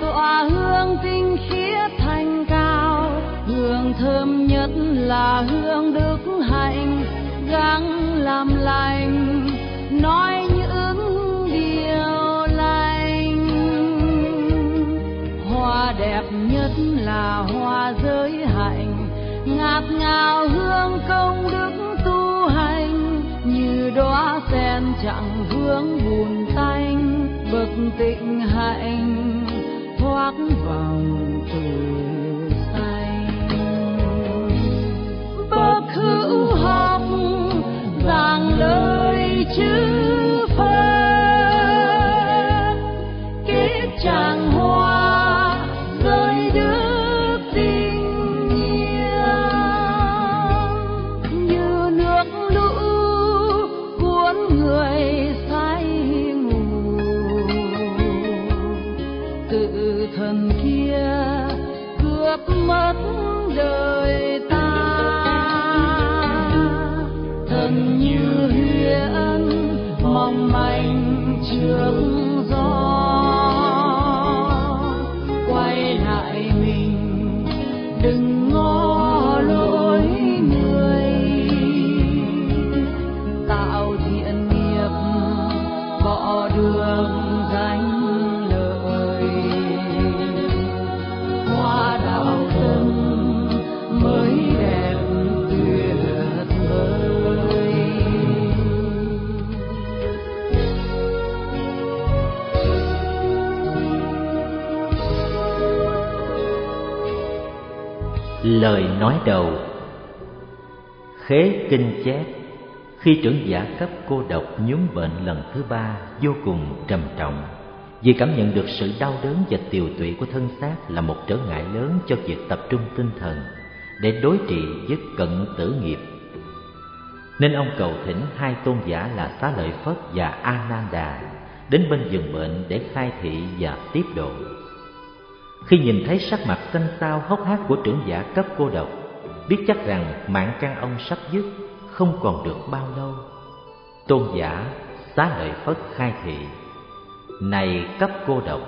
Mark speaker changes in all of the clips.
Speaker 1: tỏa hương tinh khiết thanh cao. Hương thơm nhất là hương đức hạnh, gắng làm lành. Nói những điều lành. Hoa đẹp nhất là hoa giới hạnh ngạt ngào hương công đức tu hành. Như đóa sen chẳng hương buồn tanh bậc tịnh hạnh thoát
Speaker 2: nói đầu, Khế kinh chép Khi trưởng giả cấp cô độc nhúm bệnh lần thứ ba, vô cùng trầm trọng. Vì cảm nhận được sự đau đớn và tiều tụy của thân xác là một trở ngại lớn cho việc tập trung tinh thần Để đối trị với cận tử nghiệp. Nên ông cầu thỉnh hai tôn giả là Xá Lợi Phất và A Nan Đà Đến bên giường bệnh để khai thị và tiếp độ khi nhìn thấy sắc mặt xanh xao hốc hác của trưởng giả cấp cô độc, biết chắc rằng mạng căn ông sắp dứt, không còn được bao lâu. Tôn giả xá lợi phất khai thị, này cấp cô độc,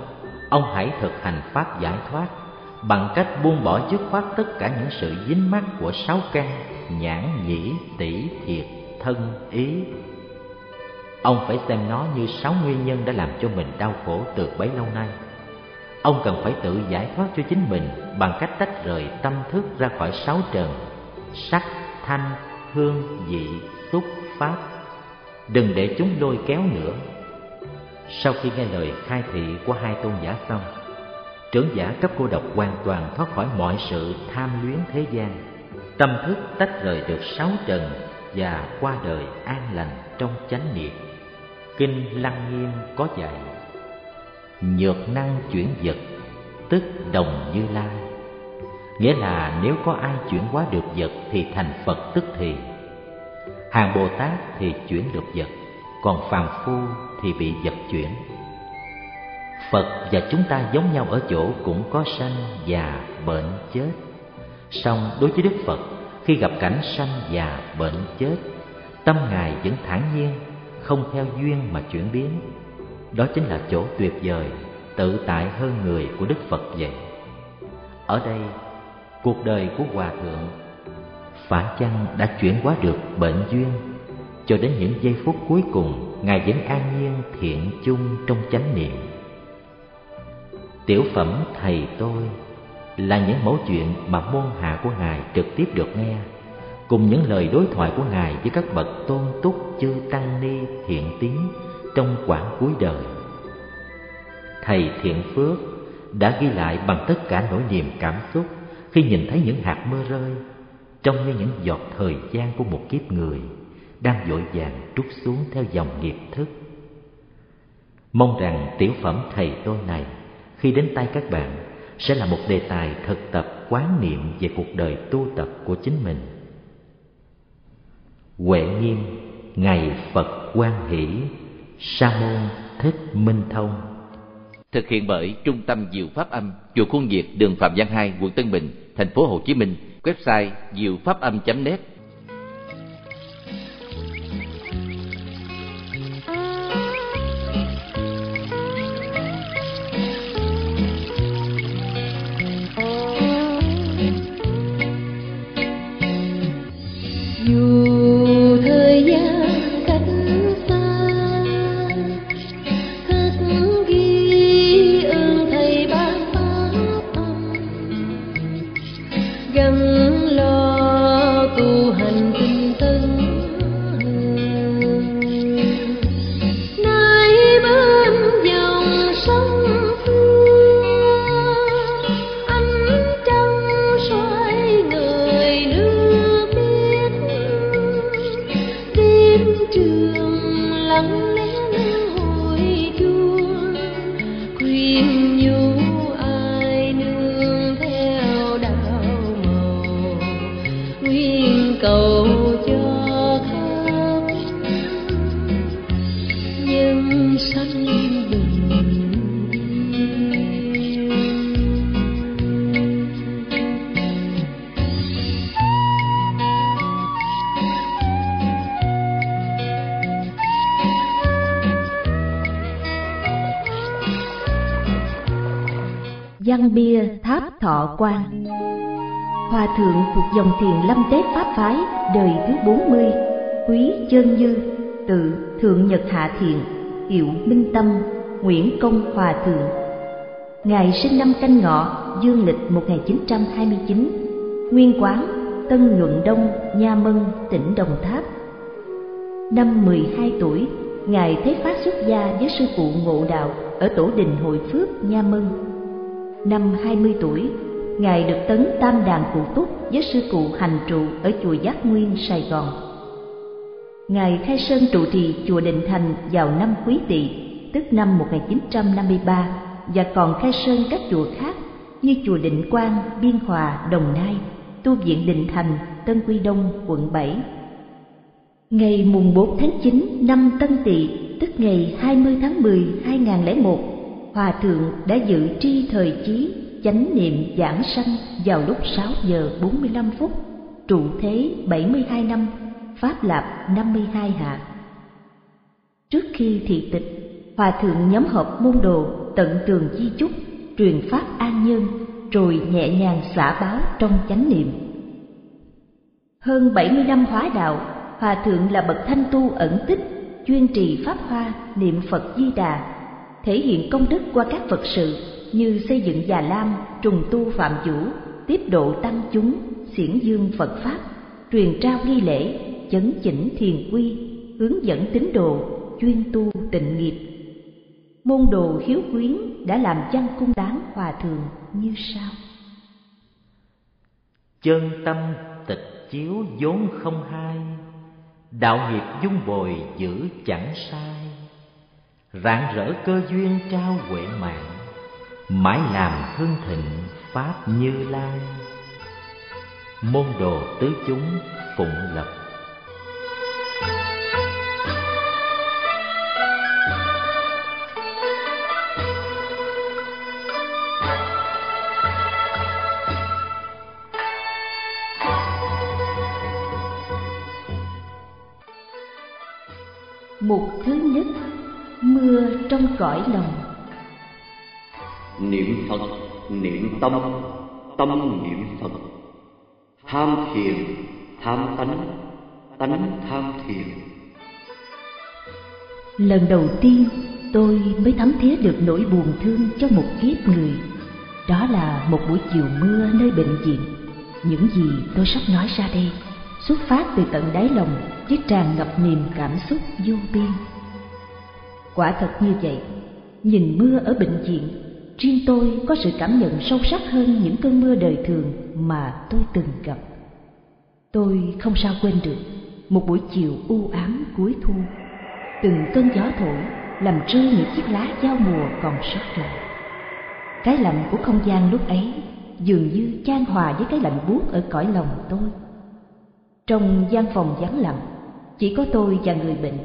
Speaker 2: ông hãy thực hành pháp giải thoát, bằng cách buông bỏ dứt khoát tất cả những sự dính mắc của sáu căn, nhãn nhĩ tỷ thiệt, thân, ý. Ông phải xem nó như sáu nguyên nhân đã làm cho mình đau khổ từ bấy lâu nay. Ông cần phải tự giải thoát cho chính mình bằng cách tách rời tâm thức ra khỏi sáu trần sắc, thanh, hương, vị, xúc, pháp. Đừng để chúng lôi kéo nữa. Sau khi nghe lời khai thị của hai tôn giả xong, trưởng giả cấp cô độc hoàn toàn thoát khỏi mọi sự tham luyến thế gian. Tâm thức tách rời được sáu trần và qua đời an lành trong chánh niệm. Kinh Lăng Nghiêm có dạy nhược năng chuyển vật, tức đồng như lai. Nghĩa là nếu có ai chuyển hóa được vật thì thành phật tức thì. Hàng bồ tát thì chuyển được vật, còn phàm phu thì bị vật chuyển. Phật và chúng ta giống nhau ở chỗ cũng có sanh già bệnh chết. Song đối với đức phật, khi gặp cảnh sanh già bệnh chết, tâm ngài vẫn thản nhiên, không theo duyên mà chuyển biến đó chính là chỗ tuyệt vời, tự tại hơn người của đức phật vậy. Ở đây, cuộc đời của hòa thượng phải chăng đã chuyển hóa được bệnh duyên cho đến những giây phút cuối cùng ngài vẫn an nhiên thiện chung trong chánh niệm. Tiểu phẩm thầy tôi là những mẫu chuyện mà môn hạ của ngài trực tiếp được nghe, cùng những lời đối thoại của ngài với các bậc tôn túc chư tăng ni thiện tiến trong quãng cuối đời. Thầy thiện phước đã ghi lại bằng tất cả nỗi niềm cảm xúc khi nhìn thấy những hạt mưa rơi trông như những giọt thời gian của một kiếp người đang vội vàng trút xuống theo dòng nghiệp thức. Mong rằng tiểu phẩm thầy tôi này khi đến tay các bạn sẽ là một đề tài thực tập quán niệm về cuộc đời tu tập của chính mình. Huệ nghiêm, ngày phật quan hỷ sa môn thích minh thông
Speaker 3: thực hiện bởi Trung tâm Diệu Pháp Âm, chùa Khuôn Diệt, đường Phạm Văn Hai, quận Tân Bình, thành phố Hồ Chí Minh. Website diệu pháp âm.net
Speaker 4: dòng thiền lâm tế Pháp phái đời thứ 40 Quý Chân Như Tự Thượng Nhật Hạ Thiện Hiệu Minh Tâm Nguyễn Công Hòa Thượng Ngài sinh năm canh ngọ dương lịch 1929 Nguyên quán Tân Nhuận Đông Nha Mân tỉnh Đồng Tháp Năm 12 tuổi Ngài thấy phát xuất gia với sư phụ ngộ đạo ở tổ đình Hội Phước, Nha Mân. Năm 20 tuổi, Ngài được tấn tam đàn cụ túc với sư cụ hành trụ ở chùa Giác Nguyên, Sài Gòn. Ngài khai sơn trụ trì chùa Định Thành vào năm Quý Tỵ, tức năm 1953, và còn khai sơn các chùa khác như chùa Định Quang, Biên Hòa, Đồng Nai, tu viện Định Thành, Tân Quy Đông, quận 7. Ngày mùng 4 tháng 9 năm Tân Tỵ, tức ngày 20 tháng 10 2001, Hòa Thượng đã dự tri thời chí chánh niệm giảng sanh vào lúc 6 giờ 45 phút, trụ thế 72 năm, Pháp Lạp 52 hạ. Trước khi thị tịch, Hòa Thượng nhóm họp môn đồ tận tường di chúc, truyền Pháp an nhân, rồi nhẹ nhàng xả báo trong chánh niệm. Hơn 70 năm hóa đạo, Hòa Thượng là bậc thanh tu ẩn tích, chuyên trì Pháp Hoa, niệm Phật Di Đà, thể hiện công đức qua các Phật sự như xây dựng già lam, trùng tu phạm vũ, tiếp độ tăng chúng, xiển dương Phật Pháp, truyền trao nghi lễ, chấn chỉnh thiền quy, hướng dẫn tín đồ, chuyên tu tịnh nghiệp. Môn đồ hiếu quyến đã làm văn cung đáng hòa thượng như sau.
Speaker 2: Chân tâm tịch chiếu vốn không hai, đạo nghiệp dung bồi giữ chẳng sai rạng rỡ cơ duyên trao huệ mạng mãi làm hưng thịnh pháp như lai. Môn đồ tứ chúng phụng lập.
Speaker 4: Mục thứ nhất, Mưa trong cõi lòng.
Speaker 5: Niệm Phật, niệm tâm, tâm niệm Phật. Tham thiền, tham tánh, tánh tham thiền.
Speaker 4: Lần đầu tiên tôi mới thấm thía được nỗi buồn thương cho một kiếp người. Đó là một buổi chiều mưa nơi bệnh viện. Những gì tôi sắp nói ra đây xuất phát từ tận đáy lòng chứ tràn ngập niềm cảm xúc vô biên. Quả thật như vậy, nhìn mưa ở bệnh viện, riêng tôi có sự cảm nhận sâu sắc hơn những cơn mưa đời thường mà tôi từng gặp. Tôi không sao quên được một buổi chiều u ám cuối thu, từng cơn gió thổi làm rơi những chiếc lá giao mùa còn sót lại. Cái lạnh của không gian lúc ấy dường như chan hòa với cái lạnh buốt ở cõi lòng tôi trong gian phòng vắng lặng, chỉ có tôi và người bệnh.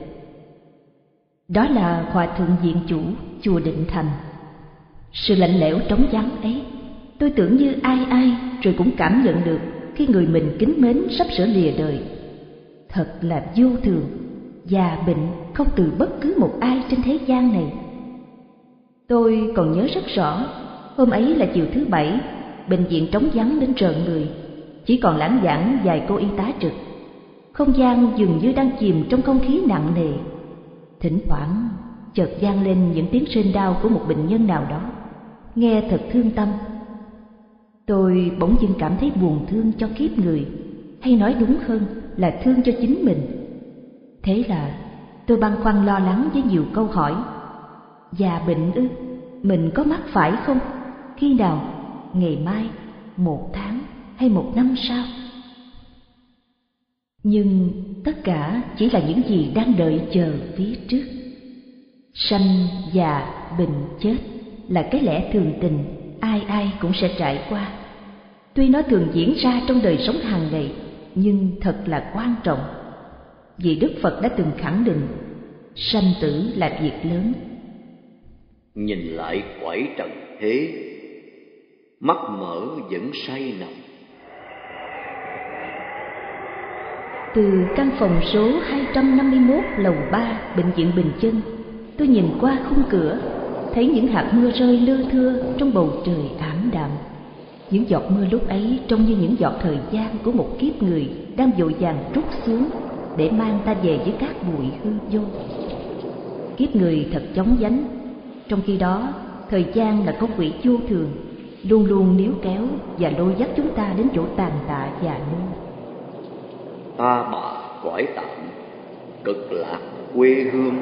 Speaker 4: Đó là Hòa Thượng Diện Chủ, Chùa Định Thành. Sự lạnh lẽo trống vắng ấy, tôi tưởng như ai ai rồi cũng cảm nhận được khi người mình kính mến sắp sửa lìa đời. Thật là vô thường, già bệnh không từ bất cứ một ai trên thế gian này. Tôi còn nhớ rất rõ, hôm ấy là chiều thứ bảy, bệnh viện trống vắng đến trợn người chỉ còn lãng giảng vài cô y tá trực không gian dường như đang chìm trong không khí nặng nề thỉnh thoảng chợt vang lên những tiếng rên đau của một bệnh nhân nào đó nghe thật thương tâm. Tôi bỗng dưng cảm thấy buồn thương cho kiếp người, hay nói đúng hơn là thương cho chính mình. Thế là tôi băn khoăn lo lắng với nhiều câu hỏi. Già bệnh ư, mình có mắc phải không? Khi nào, ngày mai, một tháng hay một năm sau nhưng tất cả chỉ là những gì đang đợi chờ phía trước. Sanh già bệnh chết là cái lẽ thường tình ai ai cũng sẽ trải qua. Tuy nó thường diễn ra trong đời sống hàng ngày nhưng thật là quan trọng. Vì đức phật đã từng khẳng định sanh tử là việc lớn.
Speaker 5: Nhìn lại quải trần thế mắt mở vẫn say nằm
Speaker 4: Từ căn phòng số 251 lầu 3 Bệnh viện Bình Chân Tôi nhìn qua khung cửa Thấy những hạt mưa rơi lưa thưa trong bầu trời ảm đạm. Những giọt mưa lúc ấy trông như những giọt thời gian của một kiếp người đang vội vàng trút xuống để mang ta về với các bụi hư vô. Kiếp người thật chóng vánh. Trong khi đó, thời gian là con quỷ vô thường, luôn luôn níu kéo và lôi dắt chúng ta đến chỗ tàn tạ già nua.
Speaker 5: Ta bà cõi tạm, cực lạc quê hương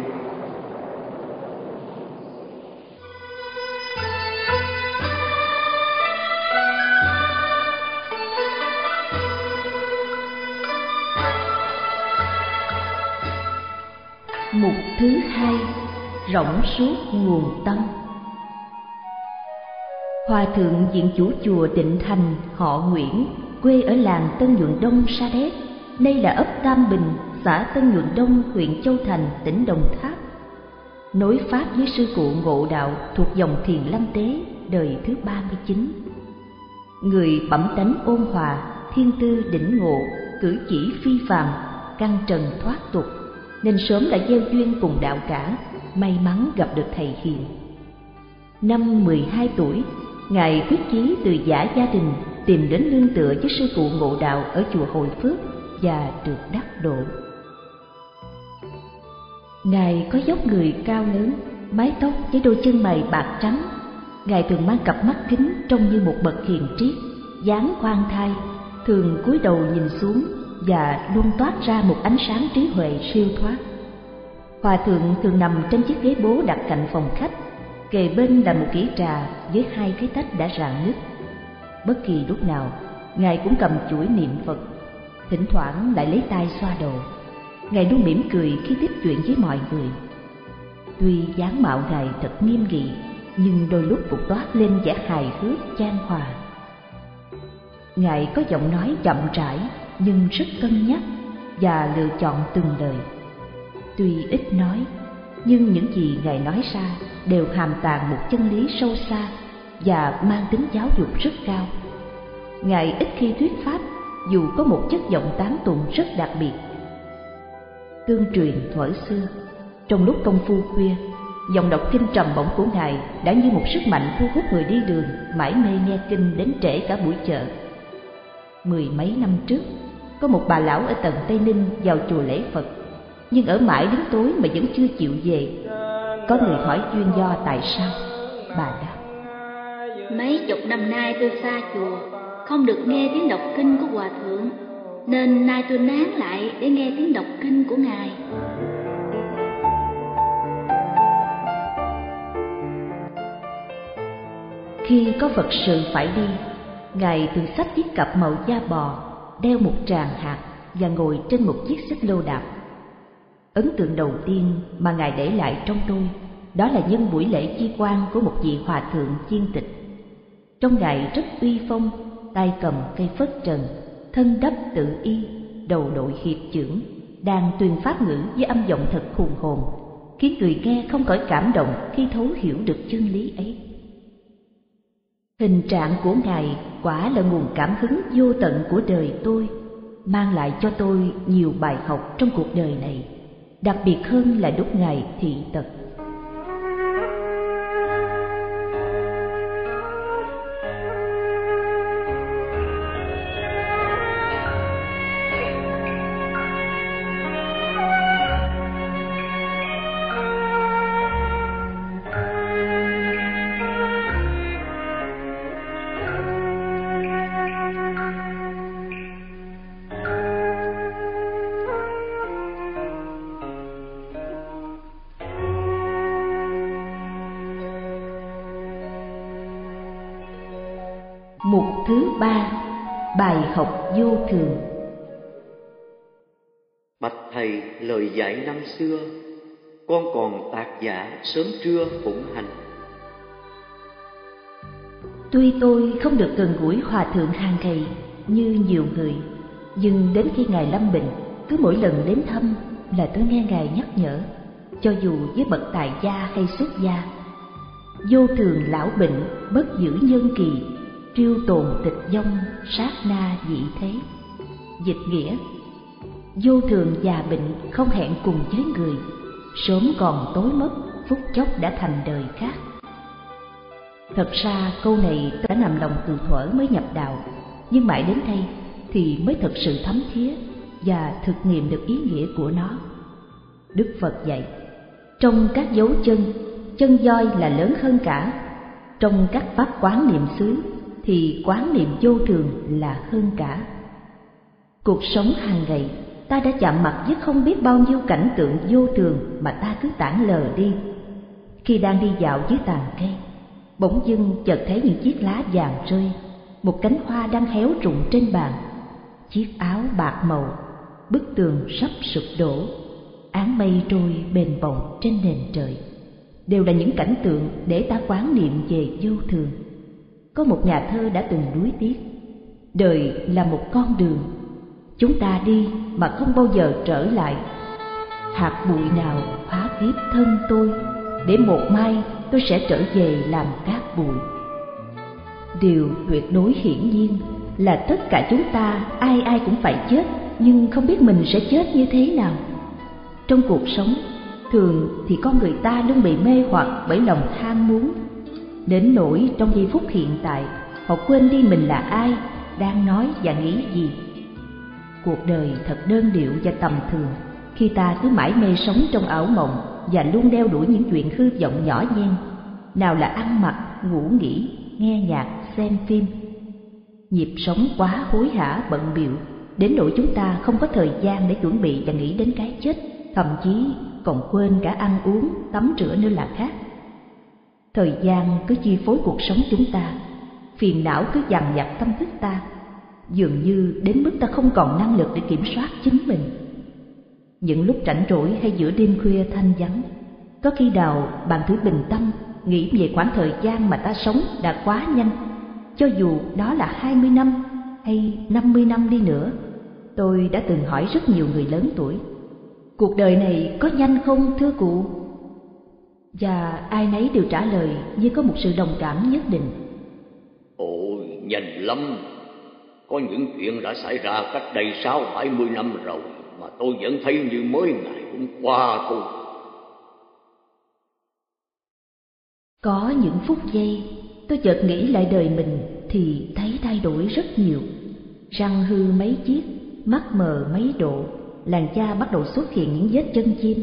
Speaker 4: mục thứ hai, rỗng suốt nguồn tâm. Hòa thượng diện chủ chùa định thành họ nguyễn, quê ở làng tân nhuận đông, sa đéc, nay là ấp tam bình, xã tân nhuận đông, huyện châu thành, tỉnh đồng tháp. Nối pháp với sư cụ ngộ đạo thuộc dòng thiền lâm tế, đời thứ ba mươi chín. Người bẩm tánh ôn hòa, thiên tư đỉnh ngộ, cử chỉ phi phàm, căn trần thoát tục nên sớm đã gieo duyên cùng đạo cả, may mắn gặp được thầy hiền. Năm 12 tuổi, Ngài quyết chí từ giả gia đình tìm đến lương tựa với sư phụ ngộ đạo ở chùa hồi Phước và được đắc độ. Ngài có dốc người cao lớn, mái tóc với đôi chân mày bạc trắng. Ngài thường mang cặp mắt kính trông như một bậc hiền triết, dáng khoan thai, thường cúi đầu nhìn xuống và luôn toát ra một ánh sáng trí huệ siêu thoát. Hòa thượng thường nằm trên chiếc ghế bố đặt cạnh phòng khách, kề bên là một kỹ trà với hai cái tách đã rạn nứt. Bất kỳ lúc nào, Ngài cũng cầm chuỗi niệm Phật, thỉnh thoảng lại lấy tay xoa đầu. Ngài luôn mỉm cười khi tiếp chuyện với mọi người. Tuy dáng mạo Ngài thật nghiêm nghị, nhưng đôi lúc cũng toát lên vẻ hài hước chan hòa. Ngài có giọng nói chậm rãi nhưng rất cân nhắc và lựa chọn từng lời. Tuy ít nói, nhưng những gì Ngài nói ra đều hàm tàng một chân lý sâu xa và mang tính giáo dục rất cao. Ngài ít khi thuyết pháp dù có một chất giọng tán tụng rất đặc biệt. Tương truyền thuở xưa, trong lúc công phu khuya, dòng đọc kinh trầm bổng của Ngài đã như một sức mạnh thu hút người đi đường mãi mê nghe kinh đến trễ cả buổi chợ. Mười mấy năm trước, có một bà lão ở tận Tây Ninh vào chùa lễ Phật, nhưng ở mãi đến tối mà vẫn chưa chịu về. Có người hỏi duyên do tại sao, bà đáp.
Speaker 6: Mấy chục năm nay tôi xa chùa, không được nghe tiếng đọc kinh của Hòa Thượng, nên nay tôi nán lại để nghe tiếng đọc kinh của Ngài.
Speaker 4: Khi có Phật sự phải đi, Ngài thường sách chiếc cặp màu da bò đeo một tràng hạt và ngồi trên một chiếc xích lô đạp. Ấn tượng đầu tiên mà Ngài để lại trong tôi đó là nhân buổi lễ chi quan của một vị hòa thượng chiên tịch. Trong Ngài rất uy phong, tay cầm cây phất trần, thân đắp tự y, đầu đội hiệp trưởng, đang tuyên pháp ngữ với âm giọng thật hùng hồn, khiến người nghe không khỏi cảm động khi thấu hiểu được chân lý ấy. Hình trạng của Ngài quả là nguồn cảm hứng vô tận của đời tôi, mang lại cho tôi nhiều bài học trong cuộc đời này, đặc biệt hơn là lúc Ngài thị tật. Học vô thường.
Speaker 5: Bạch Thầy lời dạy năm xưa Con còn tạc giả sớm trưa phụng hành.
Speaker 4: Tuy tôi không được gần gũi hòa thượng hàng ngày như nhiều người Nhưng đến khi Ngài lâm bệnh Cứ mỗi lần đến thăm là tôi nghe Ngài nhắc nhở Cho dù với bậc tài gia hay xuất gia Vô thường lão bệnh bất giữ nhân kỳ triêu tồn tịch dông sát na dị thế dịch nghĩa vô thường già bệnh không hẹn cùng với người sớm còn tối mất phút chốc đã thành đời khác Thật ra câu này đã nằm lòng từ thuở mới nhập đạo, nhưng mãi đến đây thì mới thật sự thấm thía và thực nghiệm được ý nghĩa của nó. Đức Phật dạy, trong các dấu chân, chân voi là lớn hơn cả. Trong các pháp quán niệm xứ thì quán niệm vô thường là hơn cả. Cuộc sống hàng ngày, ta đã chạm mặt với không biết bao nhiêu cảnh tượng vô thường mà ta cứ tản lờ đi. Khi đang đi dạo dưới tàn cây, bỗng dưng chợt thấy những chiếc lá vàng rơi, một cánh hoa đang héo rụng trên bàn, chiếc áo bạc màu, bức tường sắp sụp đổ, áng mây trôi bền bồng trên nền trời. Đều là những cảnh tượng để ta quán niệm về vô thường. Có một nhà thơ đã từng đuối tiếc, đời là một con đường, chúng ta đi mà không bao giờ trở lại. Hạt bụi nào hóa kiếp thân tôi, để một mai tôi sẽ trở về làm cát bụi. Điều tuyệt đối hiển nhiên là tất cả chúng ta ai ai cũng phải chết, nhưng không biết mình sẽ chết như thế nào. Trong cuộc sống, thường thì con người ta luôn bị mê hoặc bởi lòng tham muốn. Đến nỗi trong giây phút hiện tại, họ quên đi mình là ai, đang nói và nghĩ gì. Cuộc đời thật đơn điệu và tầm thường khi ta cứ mãi mê sống trong ảo mộng và luôn đeo đuổi những chuyện hư vọng nhỏ nhen. Nào là ăn mặc ngủ nghỉ nghe nhạc xem phim. Nhịp sống quá hối hả bận biệu đến nỗi chúng ta không có thời gian để chuẩn bị và nghĩ đến cái chết thậm chí còn quên cả ăn uống tắm rửa nữa là khác thời gian cứ chi phối cuộc sống chúng ta, phiền não cứ dằn vặt tâm thức ta, dường như đến mức ta không còn năng lực để kiểm soát chính mình. Những lúc rảnh rỗi hay giữa đêm khuya thanh vắng, có khi nào bạn thử bình tâm, nghĩ về khoảng thời gian mà ta sống đã quá nhanh, cho dù đó là hai mươi năm hay năm mươi năm đi nữa, tôi đã từng hỏi rất nhiều người lớn tuổi, cuộc đời này có nhanh không, thưa cụ? Và ai nấy đều trả lời như có một sự đồng cảm nhất định.
Speaker 5: Ôi nhanh lắm. Có những chuyện đã xảy ra cách đây sáu bảy mươi năm rồi mà tôi vẫn thấy như mới ngày hôm qua thôi.
Speaker 4: Có những phút giây tôi chợt nghĩ lại đời mình thì thấy thay đổi rất nhiều. Răng hư mấy chiếc mắt mờ mấy độ làn da bắt đầu xuất hiện những vết chân chim.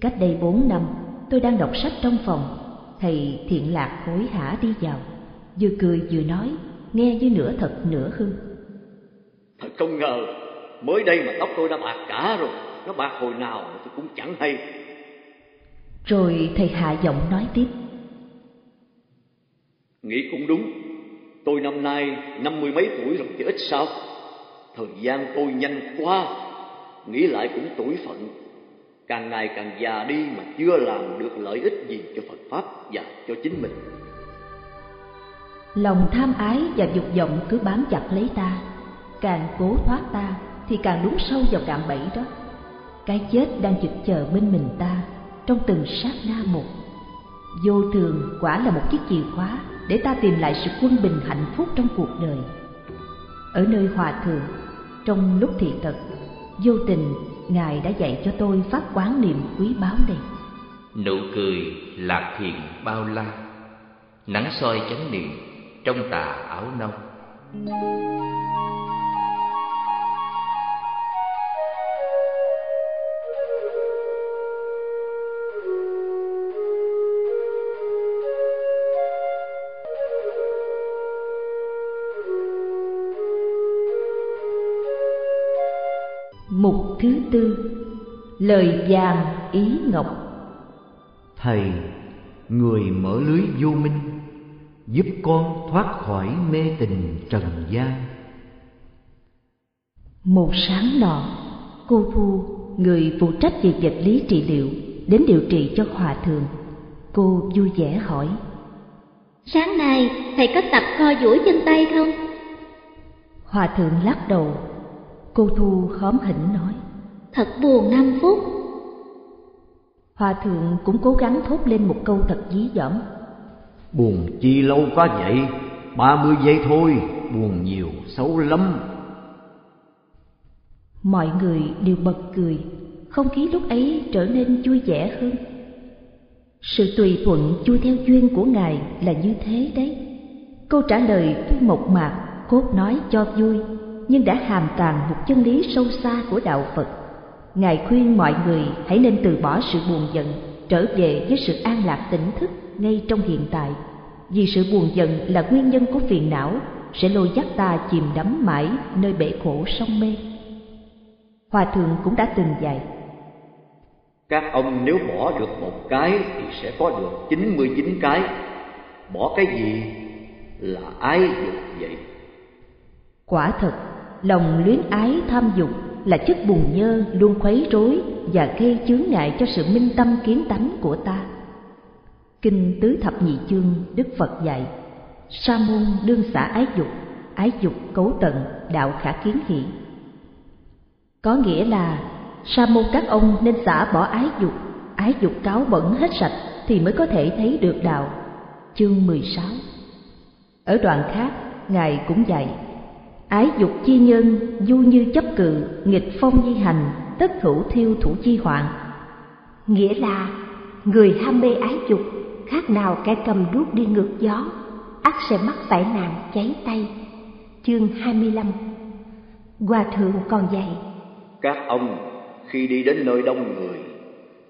Speaker 4: Cách đây bốn năm tôi đang đọc sách trong phòng. Thầy thiện lạc hối hả đi vào. Vừa cười vừa nói nghe như nửa thật nửa hư.
Speaker 5: Thật không ngờ mới đây mà tóc tôi đã bạc cả rồi. Nó bạc hồi nào tôi cũng chẳng hay.
Speaker 4: Rồi thầy hạ giọng nói tiếp.
Speaker 5: Nghĩ cũng đúng. Tôi năm nay năm mươi mấy tuổi rồi chứ ít sao. Thời gian tôi nhanh quá nghĩ lại cũng tuổi phận càng ngày càng già đi mà chưa làm được lợi ích gì cho phật pháp và cho chính mình.
Speaker 4: Lòng tham ái và dục vọng cứ bám chặt lấy ta. Càng cố thoát ta thì càng đúng sâu vào cạm bẫy đó. Cái chết đang chực chờ bên mình ta trong từng sát na một. Vô thường quả là một chiếc chìa khóa để ta tìm lại sự quân bình hạnh phúc trong cuộc đời. Ở nơi hòa thượng trong lúc thị thật, vô tình ngài đã dạy cho tôi pháp quán niệm quý báu này.
Speaker 3: Nụ cười lạc thiện bao la, nắng soi chánh niệm trong tà áo nâu
Speaker 4: Mục thứ tư. Lời vàng ý ngọc.
Speaker 7: Thầy, người mở lưới vô minh Giúp con thoát khỏi mê tình trần gian.
Speaker 4: Một sáng nọ Cô Thu, người phụ trách việc vật lý trị liệu Đến điều trị cho hòa thượng. Cô vui vẻ hỏi
Speaker 6: Sáng nay thầy có tập co duỗi chân tay không?
Speaker 4: Hòa thượng lắc đầu Cô Thu khóm hỉnh nói.
Speaker 6: Thật buồn năm phút.
Speaker 4: Hòa thượng cũng cố gắng thốt lên một câu thật dí dỏm.
Speaker 7: Buồn chi lâu quá vậy? Ba mươi giây thôi Buồn nhiều xấu lắm.
Speaker 4: Mọi người đều bật cười Không khí lúc ấy trở nên vui vẻ hơn. Sự tùy thuận chui theo duyên của ngài là như thế đấy. Câu trả lời tuy mộc mạc cốt nói cho vui nhưng đã hàm tàng một chân lý sâu xa của đạo phật. Ngài khuyên mọi người hãy nên từ bỏ sự buồn giận trở về với sự an lạc tỉnh thức ngay trong hiện tại. Vì sự buồn giận là nguyên nhân của phiền não sẽ lôi dắt ta chìm đắm mãi nơi bể khổ sông mê. Hòa thượng cũng đã từng dạy
Speaker 5: các ông nếu bỏ được một cái thì sẽ có được 99 cái. Bỏ cái gì? Là ái dục vậy?
Speaker 4: Quả thật lòng luyến ái tham dục là chất bùn nhơ luôn khuấy rối và gây chướng ngại cho sự minh tâm kiến tánh của ta. Kinh tứ thập nhị chương, đức phật dạy, sa môn đương xả ái dục ái dục cấu tận, đạo khả kiến hỷ. Có nghĩa là, sa môn các ông nên xả bỏ ái dục ái dục cáo bẩn hết sạch thì mới có thể thấy được đạo. Chương 16 ở đoạn khác, ngài cũng dạy ái dục chi nhân, du như chấp cự, nghịch phong di hành, tất hữu thiêu thủ chi hoạn.
Speaker 8: Nghĩa là, người ham mê ái dục, khác nào kẻ cầm đuốc đi ngược gió, ắt sẽ mắc phải nạn cháy tay. Chương 25 Hòa thượng còn dạy.
Speaker 5: Các ông, khi đi đến nơi đông người,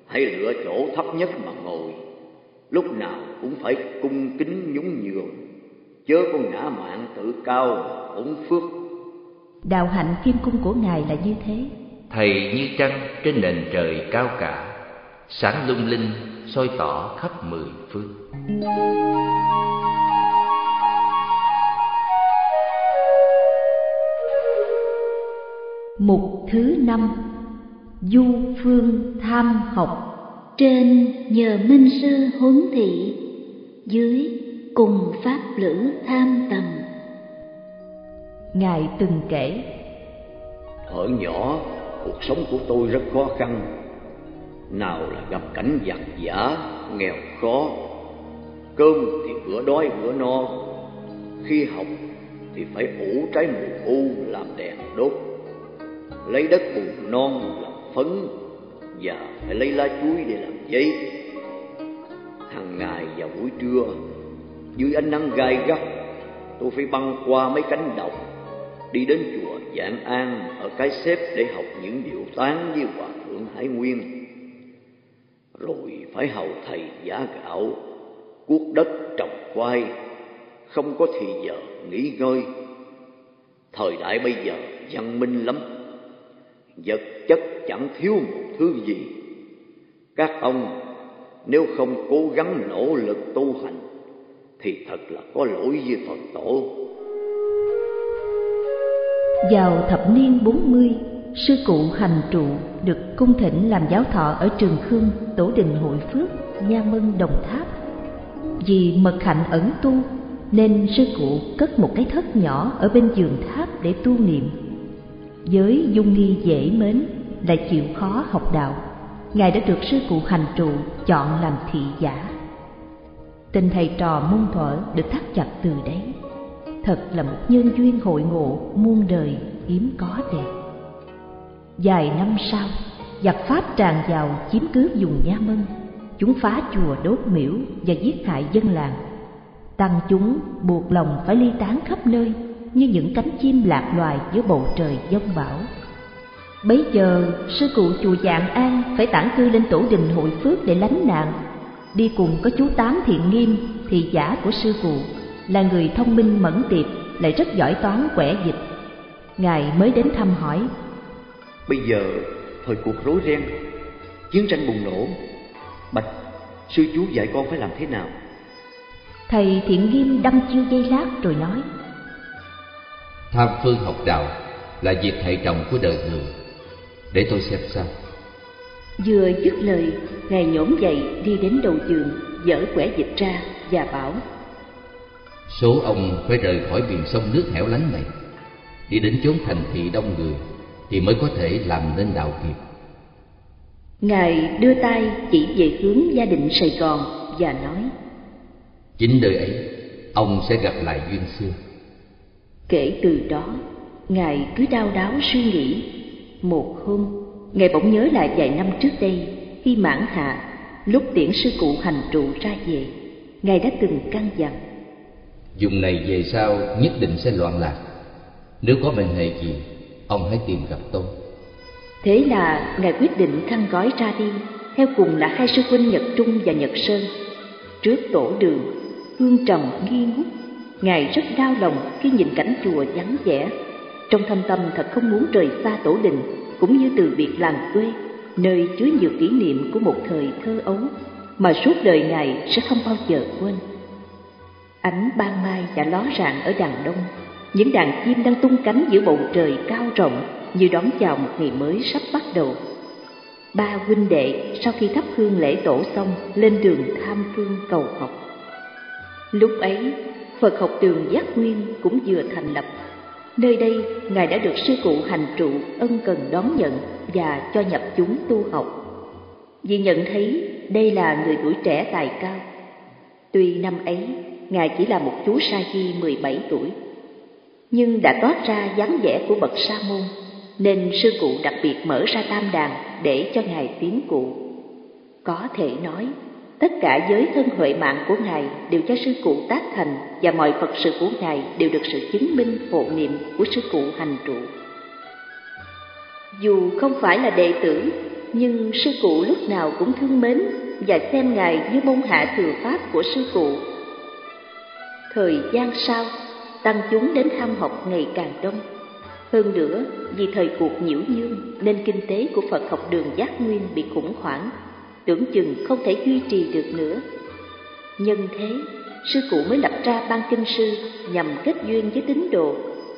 Speaker 5: hãy lựa chỗ thấp nhất mà ngồi. Lúc nào cũng phải cung kính nhún nhường, chớ có ngã mạng tự cao ổn phước
Speaker 4: đạo hạnh kim cung của ngài là như thế.
Speaker 3: Thầy như trăng trên nền trời cao cả sáng lung linh soi tỏ khắp mười phương.
Speaker 4: Mục thứ năm Du phương tham học.
Speaker 9: Trên nhờ minh sư huấn thị Dưới cùng pháp lữ tham tầm
Speaker 4: Ngài từng kể.
Speaker 5: Thuở nhỏ cuộc sống của tôi rất khó khăn. Nào là gặp cảnh giặc giả, nghèo khó. Cơm thì bữa đói bữa no. Khi học thì phải ủ trái mù u làm đèn đốt. Lấy đất bùn non làm phấn và phải lấy lá chuối để làm giấy. Hàng ngày vào buổi trưa dưới ánh nắng gai gắt tôi phải băng qua mấy cánh đồng đi đến chùa giảng An ở cái xếp để học những điệu tán với hòa thượng Hải Nguyên. Rồi phải hầu thầy giả gạo, cuốc đất trồng khoai không có thì giờ nghỉ ngơi. Thời đại bây giờ văn minh lắm, vật chất chẳng thiếu một thứ gì. Các ông, nếu không cố gắng nỗ lực tu hành, thì thật là có lỗi với phật tổ
Speaker 4: vào thập niên 40, sư cụ hành trụ được cung thỉnh làm giáo thọ ở Trường Khương, Tổ đình Hội Phước, Nha Mân, Đồng Tháp. Vì mật hạnh ẩn tu nên sư cụ cất một cái thất nhỏ ở bên giường tháp để tu niệm. Với dung nghi dễ mến lại chịu khó học đạo ngài đã được sư cụ hành trụ chọn làm thị giả. Tình thầy trò môn thuở được thắt chặt từ đấy thật là một nhân duyên hội ngộ muôn đời hiếm có đẹp. Vài năm sau, giặc pháp tràn vào chiếm cứ vùng nha mân. Chúng phá chùa đốt miễu và giết hại dân làng. Tăng chúng buộc lòng phải ly tán khắp nơi như những cánh chim lạc loài giữa bầu trời giông bão. Bấy giờ, sư cụ chùa dạng an phải tản cư lên tổ đình hội phước để lánh nạn. Đi cùng có chú tám thiện nghiêm, thị giả của sư cụ là người thông minh mẫn tiệp lại rất giỏi toán quẻ dịch. Ngài mới đến thăm hỏi
Speaker 5: bây giờ thời cuộc rối ren chiến tranh bùng nổ bạch sư chú dạy con phải làm thế nào?
Speaker 4: Thầy thiện nghiêm đâm chiêu dây lát rồi nói
Speaker 3: tham phương học đạo là việc thầy trồng của đời người. Để tôi xem sao.
Speaker 4: Vừa dứt lời ngài nhổm dậy đi đến đầu giường dở quẻ dịch ra và bảo
Speaker 3: số ông phải rời khỏi biển sông nước hẻo lánh này. Đi đến chốn thành thị đông người thì mới có thể làm nên đạo nghiệp.
Speaker 4: Ngài đưa tay chỉ về hướng gia đình sài gòn và nói
Speaker 3: chính nơi ấy ông sẽ gặp lại duyên xưa.
Speaker 4: Kể từ đó ngài cứ đau đáo suy nghĩ. Một hôm ngài bỗng nhớ lại vài năm trước đây khi mãn hạ lúc tiễn sư cụ hành trụ ra về, Ngài đã từng căn dặn.
Speaker 3: Dùng này về sau nhất định sẽ loạn lạc. Nếu có mệnh hệ gì, ông hãy tìm gặp tôi.
Speaker 4: Thế là Ngài quyết định khăn gói ra đi, theo cùng là hai sư huynh Nhật Trung và Nhật Sơn. Trước tổ đường, hương trầm nghi ngút, Ngài rất đau lòng khi nhìn cảnh chùa vắng vẻ. Trong thâm tâm thật không muốn rời xa tổ đình, cũng như từ biệt làng quê, nơi chứa nhiều kỷ niệm của một thời thơ ấu mà suốt đời Ngài sẽ không bao giờ quên. Ánh ban mai đã ló rạng ở đàn đông, những đàn chim đang tung cánh giữa bầu trời cao rộng như đón chào một ngày mới sắp bắt đầu. Ba huynh đệ sau khi thắp hương lễ tổ xong lên đường tham phương cầu học. Lúc ấy, Phật học đường Giác Nguyên cũng vừa thành lập. Nơi đây, Ngài đã được sư cụ hành trụ ân cần đón nhận và cho nhập chúng tu học. Vì nhận thấy đây là người tuổi trẻ tài cao. Tuy năm ấy, Ngài chỉ là một chú sa di 17 tuổi, nhưng đã toát ra dáng vẻ của bậc sa môn, nên sư cụ đặc biệt mở ra tam đàn để cho Ngài tiến cụ. Có thể nói, tất cả giới thân huệ mạng của Ngài đều cho sư cụ tác thành và mọi Phật sự của Ngài đều được sự chứng minh hộ niệm của sư cụ hành trụ. Dù không phải là đệ tử, nhưng sư cụ lúc nào cũng thương mến và xem Ngài như môn hạ thừa pháp của sư cụ. Thời gian sau, tăng chúng đến tham học ngày càng đông. Hơn nữa, vì thời cuộc nhiễu nhương nên kinh tế của Phật học đường Giác Nguyên bị khủng hoảng, tưởng chừng không thể duy trì được nữa. Nhân thế, sư cụ mới lập ra ban kinh sư nhằm kết duyên với tín đồ,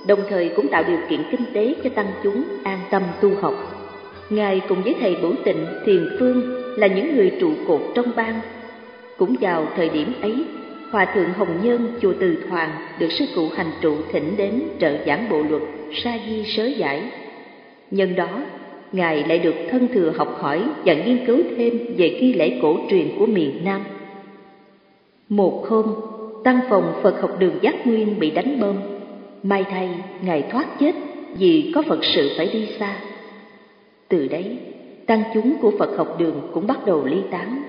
Speaker 4: đồng thời cũng tạo điều kiện kinh tế cho tăng chúng an tâm tu học. Ngài cùng với thầy bổ Tịnh, Thiền Phương là những người trụ cột trong ban. Cũng vào thời điểm ấy, Hòa thượng Hồng Nhân chùa Từ Thoàn được sư cụ hành trụ thỉnh đến trợ giảng bộ luật sa di sớ giải. Nhân đó, Ngài lại được thân thừa học hỏi và nghiên cứu thêm về nghi lễ cổ truyền của miền Nam. Một hôm, tăng phòng Phật học đường Giác Nguyên bị đánh bom. May thay, Ngài thoát chết vì có Phật sự phải đi xa. Từ đấy, tăng chúng của Phật học đường cũng bắt đầu ly tán.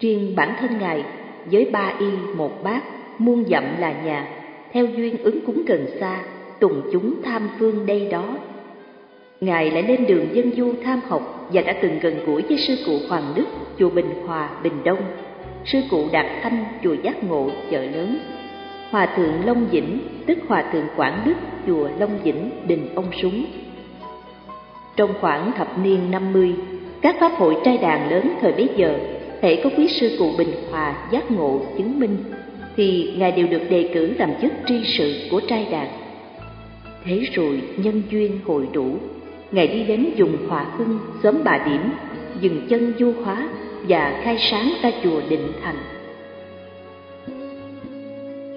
Speaker 4: Riêng bản thân Ngài với ba y một bát, muôn dặm là nhà, theo duyên ứng cúng gần xa, tùng chúng tham phương đây đó. Ngài lại lên đường dân du tham học và đã từng gần gũi với sư cụ Hoàng Đức, chùa Bình Hòa, Bình Đông, sư cụ Đạt Thanh, chùa Giác Ngộ, chợ lớn, Hòa thượng Long vĩnh tức Hòa thượng Quảng Đức, chùa Long vĩnh Đình Ông Súng. Trong khoảng thập niên năm mươi, các pháp hội trai đàn lớn thời bấy giờ thể có quý sư cụ Bình Hòa giác ngộ chứng minh, thì Ngài đều được đề cử làm chức tri sự của trai đạt Thế rồi nhân duyên hội đủ, Ngài đi đến dùng hòa hưng xóm bà điểm, dừng chân du hóa và khai sáng ra chùa Định Thành.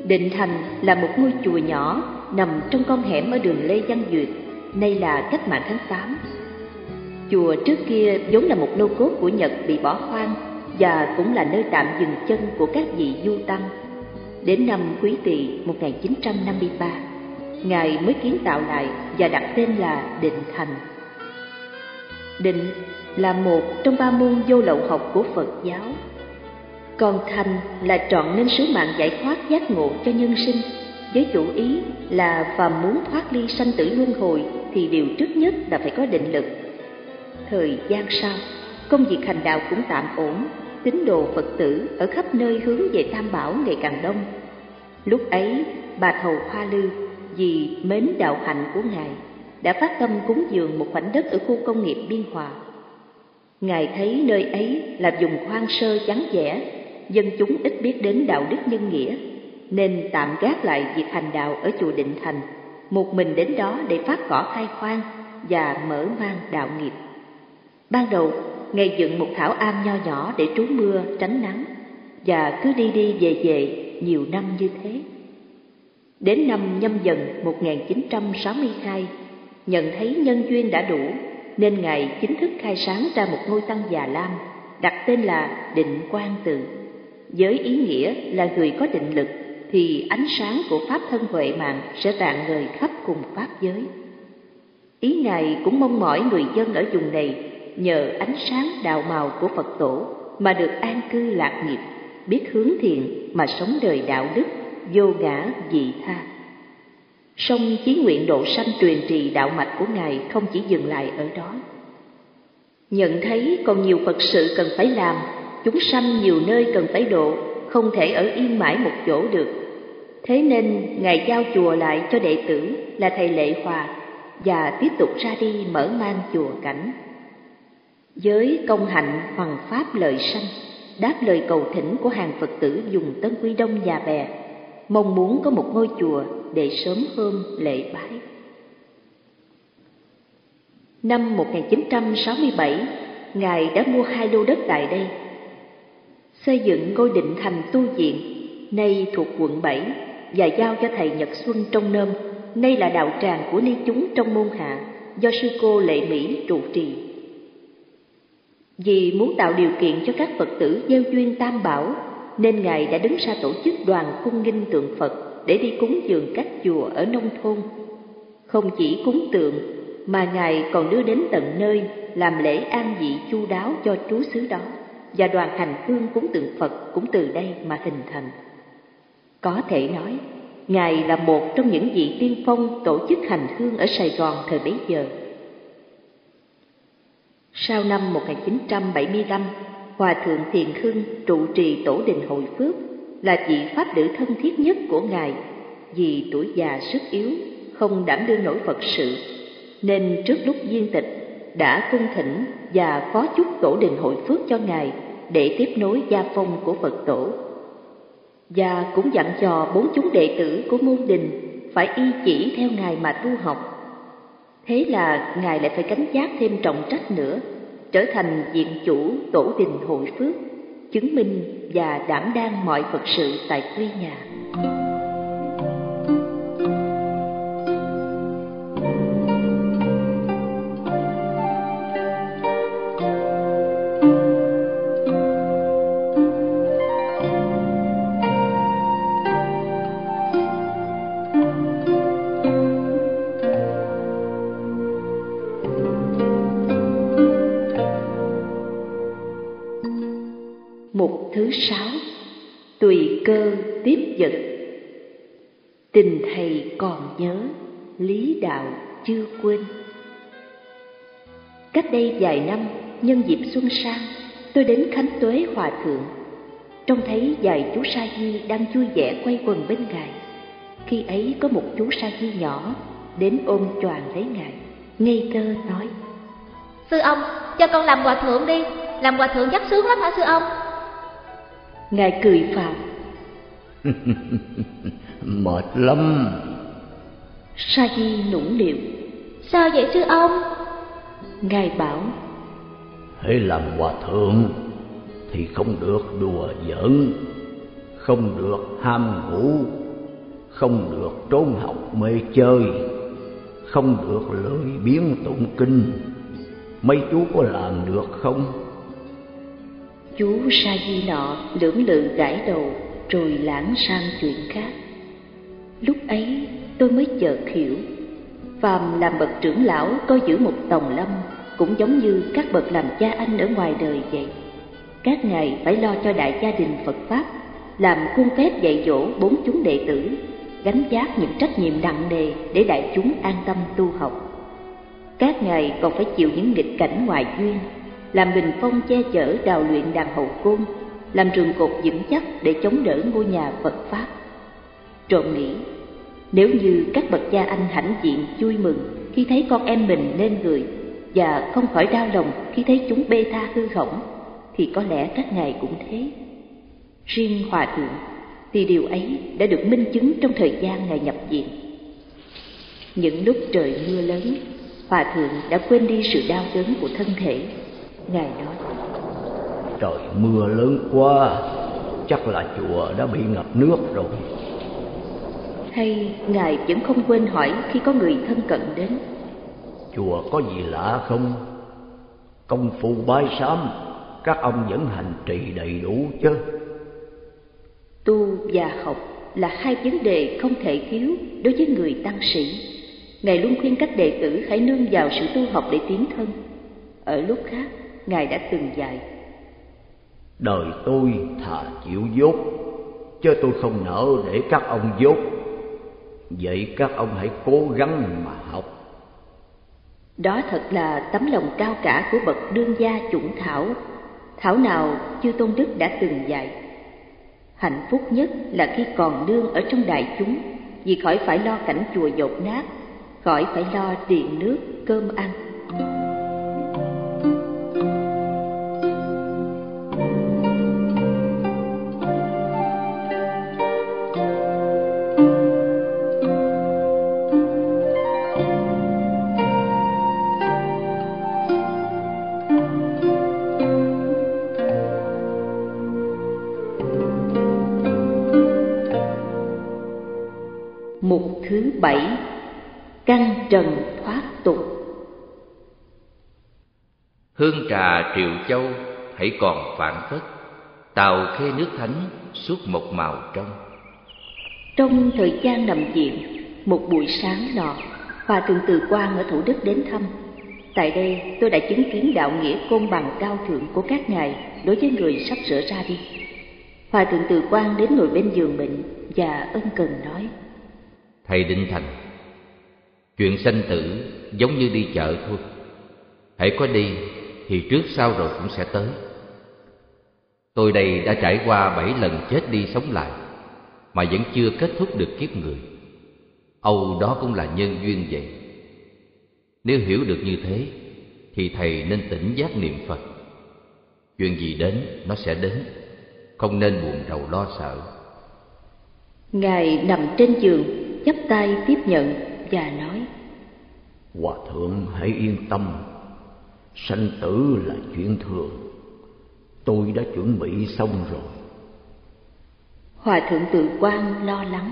Speaker 4: Định Thành là một ngôi chùa nhỏ nằm trong con hẻm ở đường Lê Văn Duyệt, nay là cách mạng tháng 8. Chùa trước kia vốn là một lô cốt của Nhật bị bỏ hoang và cũng là nơi tạm dừng chân của các vị du tăng. Đến năm Quý Tỵ 1953, Ngài mới kiến tạo lại và đặt tên là Định Thành. Định là một trong ba môn vô lậu học của Phật giáo. Còn thành là trọn nên sứ mạng giải thoát giác ngộ cho nhân sinh, với chủ ý là phàm muốn thoát ly sanh tử luân hồi thì điều trước nhất là phải có định lực. Thời gian sau, công việc hành đạo cũng tạm ổn tín đồ Phật tử ở khắp nơi hướng về Tam Bảo ngày càng đông. Lúc ấy, bà Thầu Hoa Lư vì mến đạo hạnh của Ngài đã phát tâm cúng dường một khoảnh đất ở khu công nghiệp Biên Hòa. Ngài thấy nơi ấy là vùng hoang sơ vắng vẻ, dân chúng ít biết đến đạo đức nhân nghĩa, nên tạm gác lại việc hành đạo ở chùa Định Thành, một mình đến đó để phát cỏ khai khoan và mở mang đạo nghiệp. Ban đầu, ngày dựng một thảo am nho nhỏ để trú mưa, tránh nắng, và cứ đi đi về về nhiều năm như thế. Đến năm nhâm dần 1962, nhận thấy nhân duyên đã đủ, nên Ngài chính thức khai sáng ra một ngôi tăng già lam, đặt tên là Định Quang Tự. Với ý nghĩa là người có định lực, thì ánh sáng của Pháp thân huệ mạng sẽ rạng ngời khắp cùng Pháp giới. Ý Ngài cũng mong mỏi người dân ở vùng này nhờ ánh sáng đạo màu của Phật tổ mà được an cư lạc nghiệp, biết hướng thiện mà sống đời đạo đức, vô ngã dị tha. Song chí nguyện độ sanh truyền trì đạo mạch của Ngài không chỉ dừng lại ở đó. Nhận thấy còn nhiều Phật sự cần phải làm, chúng sanh nhiều nơi cần phải độ, không thể ở yên mãi một chỗ được. Thế nên Ngài giao chùa lại cho đệ tử là Thầy Lệ Hòa và tiếp tục ra đi mở mang chùa cảnh. Giới công hạnh hoàng pháp lợi sanh, đáp lời cầu thỉnh của hàng Phật tử dùng Tân Quy Đông nhà bè, mong muốn có một ngôi chùa để sớm hôm lễ bái. Năm 1967, Ngài đã mua hai lô đất tại đây, xây dựng ngôi định thành tu viện, nay thuộc quận 7, và giao cho thầy Nhật Xuân trong nôm, nay là đạo tràng của ni chúng trong môn hạ, do sư cô Lệ Mỹ trụ trì. Vì muốn tạo điều kiện cho các Phật tử gieo duyên tam bảo, nên Ngài đã đứng ra tổ chức đoàn cung nghinh tượng Phật để đi cúng dường các chùa ở nông thôn. Không chỉ cúng tượng, mà Ngài còn đưa đến tận nơi làm lễ an vị chu đáo cho trú xứ đó, và đoàn hành hương cúng tượng Phật cũng từ đây mà hình thành. Có thể nói, Ngài là một trong những vị tiên phong tổ chức hành hương ở Sài Gòn thời bấy giờ. Sau năm 1975, Hòa Thượng Thiền Khưng trụ trì Tổ đình Hội Phước là vị Pháp nữ thân thiết nhất của Ngài vì tuổi già sức yếu, không đảm đương nổi Phật sự, nên trước lúc viên tịch đã cung thỉnh và phó chúc Tổ đình Hội Phước cho Ngài để tiếp nối gia phong của Phật Tổ. Và cũng dặn dò bốn chúng đệ tử của môn đình phải y chỉ theo Ngài mà tu học. Thế là Ngài lại phải gánh giác thêm trọng trách nữa trở thành diện chủ tổ đình hội phước, chứng minh và đảm đang mọi Phật sự tại quê nhà. Tình thầy còn nhớ, lý đạo chưa quên. Cách đây vài năm, nhân dịp xuân sang, tôi đến Khánh Tuế Hòa Thượng. Trông thấy vài chú sa di đang vui vẻ quay quần bên ngài. Khi ấy có một chú sa di nhỏ đến ôm choàng lấy ngài, ngây thơ nói:
Speaker 6: Sư ông, cho con làm hòa thượng đi, làm hòa thượng chắc sướng lắm hả sư ông?
Speaker 4: Ngài cười phào
Speaker 5: mệt lắm.
Speaker 4: Sa di nũng nịu.
Speaker 6: Sao vậy sư ông?
Speaker 4: Ngài bảo
Speaker 5: hãy làm hòa thượng thì không được đùa giỡn không được ham ngủ không được trốn học mê chơi không được lười biến tụng kinh. Mấy chú có làm được không?
Speaker 4: Chú sa di nọ lưỡng lự gãi đầu rồi lãng sang chuyện khác lúc ấy tôi mới chợt hiểu, phàm làm bậc trưởng lão coi giữ một tòng lâm cũng giống như các bậc làm cha anh ở ngoài đời vậy các ngài phải lo cho đại gia đình phật pháp, làm khuôn phép dạy dỗ bốn chúng đệ tử, gánh giác những trách nhiệm nặng nề để đại chúng an tâm tu học các ngài còn phải chịu những nghịch cảnh ngoài duyên, làm bình phong che chở đào luyện đàn hậu côn, làm trường cột vững chắc để chống đỡ ngôi nhà Phật Pháp. Trộm nghĩ, nếu như các bậc cha anh hãnh diện vui mừng khi thấy con em mình nên người và không khỏi đau lòng khi thấy chúng bê tha hư hỏng, thì có lẽ các ngài cũng thế. Riêng Hòa Thượng thì điều ấy đã được minh chứng trong thời gian ngài nhập viện. Những lúc trời mưa lớn, Hòa Thượng đã quên đi sự đau đớn của thân thể. Ngài nói,
Speaker 5: Trời mưa lớn quá Chắc là chùa đã bị ngập nước rồi
Speaker 4: hay Ngài vẫn không quên hỏi khi có người thân cận đến
Speaker 5: Chùa có gì lạ không? Công phu bái sám Các ông vẫn hành trì đầy đủ chứ
Speaker 4: Tu và học là hai vấn đề không thể thiếu đối với người tăng sĩ Ngài luôn khuyên các đệ tử hãy nương vào sự tu học để tiến thân Ở lúc khác, Ngài đã từng dạy
Speaker 5: Đời tôi thà chịu dốt, chứ tôi không nỡ để các ông dốt. Vậy các ông hãy cố gắng mà học.
Speaker 4: Đó thật là tấm lòng cao cả của bậc đương gia chủng thảo. Thảo nào chư Tôn Đức đã từng dạy. Hạnh phúc nhất là khi còn đương ở trong đại chúng, vì khỏi phải lo cảnh chùa dột nát, khỏi phải lo điện nước, cơm ăn.
Speaker 3: Hương trà triệu châu hãy còn phản phất. Tàu khê nước thánh suốt một màu trong.
Speaker 4: Trong thời gian nằm viện Một buổi sáng nọ Hòa thượng Từ Quang ở Thủ Đức đến thăm. Tại đây tôi đã chứng kiến đạo nghĩa côn bằng cao thượng của các ngài Đối với người sắp sửa ra đi. Hòa thượng Từ Quang đến ngồi bên giường bệnh Và ân cần nói
Speaker 3: Thầy Định Thành Chuyện sanh tử giống như đi chợ thôi. Hãy có đi thì trước sau rồi cũng sẽ tới. Tôi đây đã trải qua bảy lần chết đi sống lại Mà vẫn chưa kết thúc được kiếp người. Âu đó cũng là nhân duyên vậy. Nếu hiểu được như thế Thì thầy nên tỉnh giác niệm Phật. Chuyện gì đến nó sẽ đến Không nên buồn rầu lo sợ.
Speaker 4: Ngài nằm trên giường chắp tay tiếp nhận và nói
Speaker 5: Hòa thượng hãy yên tâm Sanh tử là chuyện thường. Tôi đã chuẩn bị xong rồi.
Speaker 4: Hòa thượng tự quan lo lắng.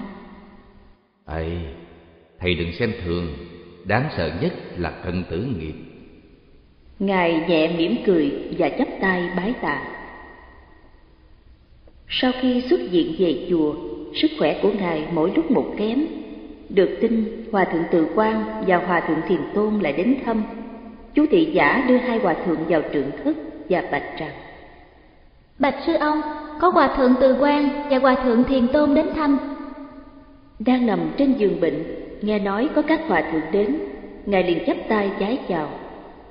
Speaker 3: Ây, thầy đừng xem thường. Đáng sợ nhất là cận tử nghiệp.
Speaker 4: Ngài nhẹ mỉm cười và chắp tay bái tạ. Sau khi xuất viện về chùa Sức khỏe của Ngài mỗi lúc một kém. Được tin Hòa thượng Từ Quang và Hòa thượng Thiền Tôn lại đến thăm. Chú thị giả đưa hai hòa thượng vào trượng thức và bạch rằng
Speaker 6: Bạch sư ông, có hòa thượng Từ Quang và hòa thượng Thiền Tôn đến thăm.
Speaker 4: Đang nằm trên giường bệnh, nghe nói có các hòa thượng đến, ngài liền chắp tay trái chào.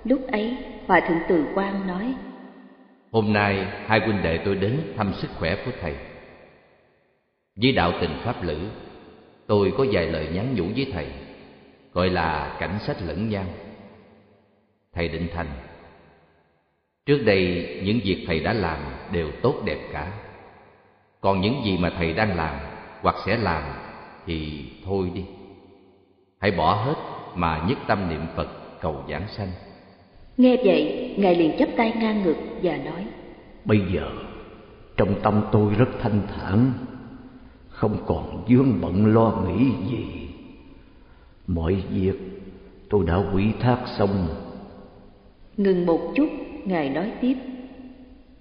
Speaker 4: Lúc ấy, hòa thượng Từ Quang nói:
Speaker 3: Hôm nay hai huynh đệ tôi đến thăm sức khỏe của thầy. Với đạo tình pháp lữ tôi có vài lời nhắn nhủ với thầy gọi là cảnh sách lẫn nhau thầy định thành. Trước đây những việc thầy đã làm đều tốt đẹp cả. Còn những gì mà thầy đang làm hoặc sẽ làm thì thôi đi. Hãy bỏ hết mà nhất tâm niệm phật cầu giảng sanh.
Speaker 4: Nghe vậy ngài liền chắp tay ngang ngực và nói
Speaker 5: bây giờ trong tâm tôi rất thanh thản không còn vướng bận lo nghĩ gì. Mọi việc tôi đã quỷ thác xong
Speaker 4: ngừng một chút ngài nói tiếp.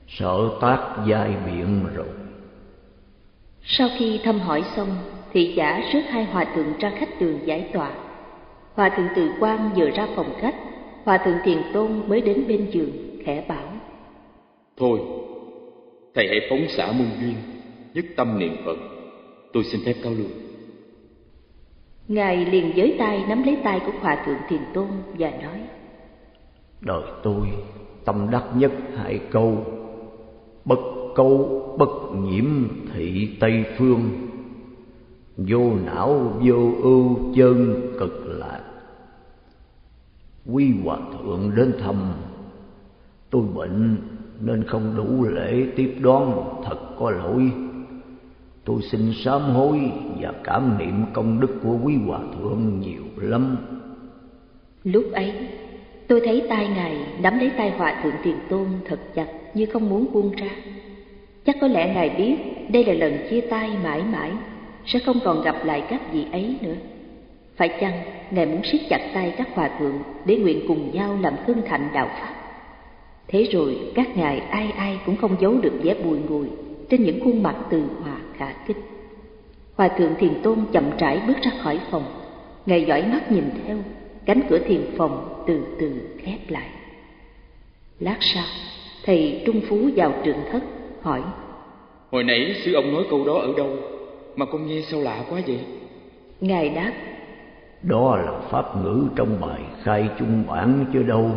Speaker 5: Sợ tác giai biện rồi.
Speaker 4: Sau khi thăm hỏi xong thị giả rước hai hòa thượng ra khách đường giải tỏa hòa thượng từ quan vừa ra phòng khách hòa thượng thiền tôn mới đến bên giường khẽ bảo.
Speaker 10: Thôi thầy hãy phóng xả môn duyên nhất tâm niệm phật. Tôi xin phép cáo lui.
Speaker 4: Ngài liền giới tay nắm lấy tay của hòa thượng thiền tôn và nói
Speaker 5: đời tôi tâm đắc nhất hai câu. Bất câu bất nhiễm thị tây phương. Vô não vô ưu chân cực lạc. Quy hòa thượng đến thăm tôi bệnh nên không đủ lễ tiếp đón thật có lỗi. Tôi xin sám hối và cảm niệm công đức của quý hòa thượng nhiều lắm.
Speaker 4: Lúc ấy, tôi thấy tay ngài nắm lấy tay hòa thượng tiền tôn thật chặt như không muốn buông ra. Chắc có lẽ ngài biết đây là lần chia tay mãi mãi, sẽ không còn gặp lại các vị ấy nữa. Phải chăng ngài muốn siết chặt tay các hòa thượng để nguyện cùng nhau làm hưng thạnh đạo pháp? Thế rồi các ngài ai ai cũng không giấu được vẻ bùi ngùi trên những khuôn mặt từ hòa khả kích. Hòa thượng thiền tôn chậm rãi bước ra khỏi phòng, ngài dõi mắt nhìn theo, cánh cửa thiền phòng từ từ khép lại. Lát sau, thầy trung phú vào trượng thất, hỏi
Speaker 10: Hồi nãy sư ông nói câu đó ở đâu? Mà con nghe sao lạ quá vậy?
Speaker 4: Ngài đáp
Speaker 5: Đó là pháp ngữ trong bài khai chung bản chứ đâu.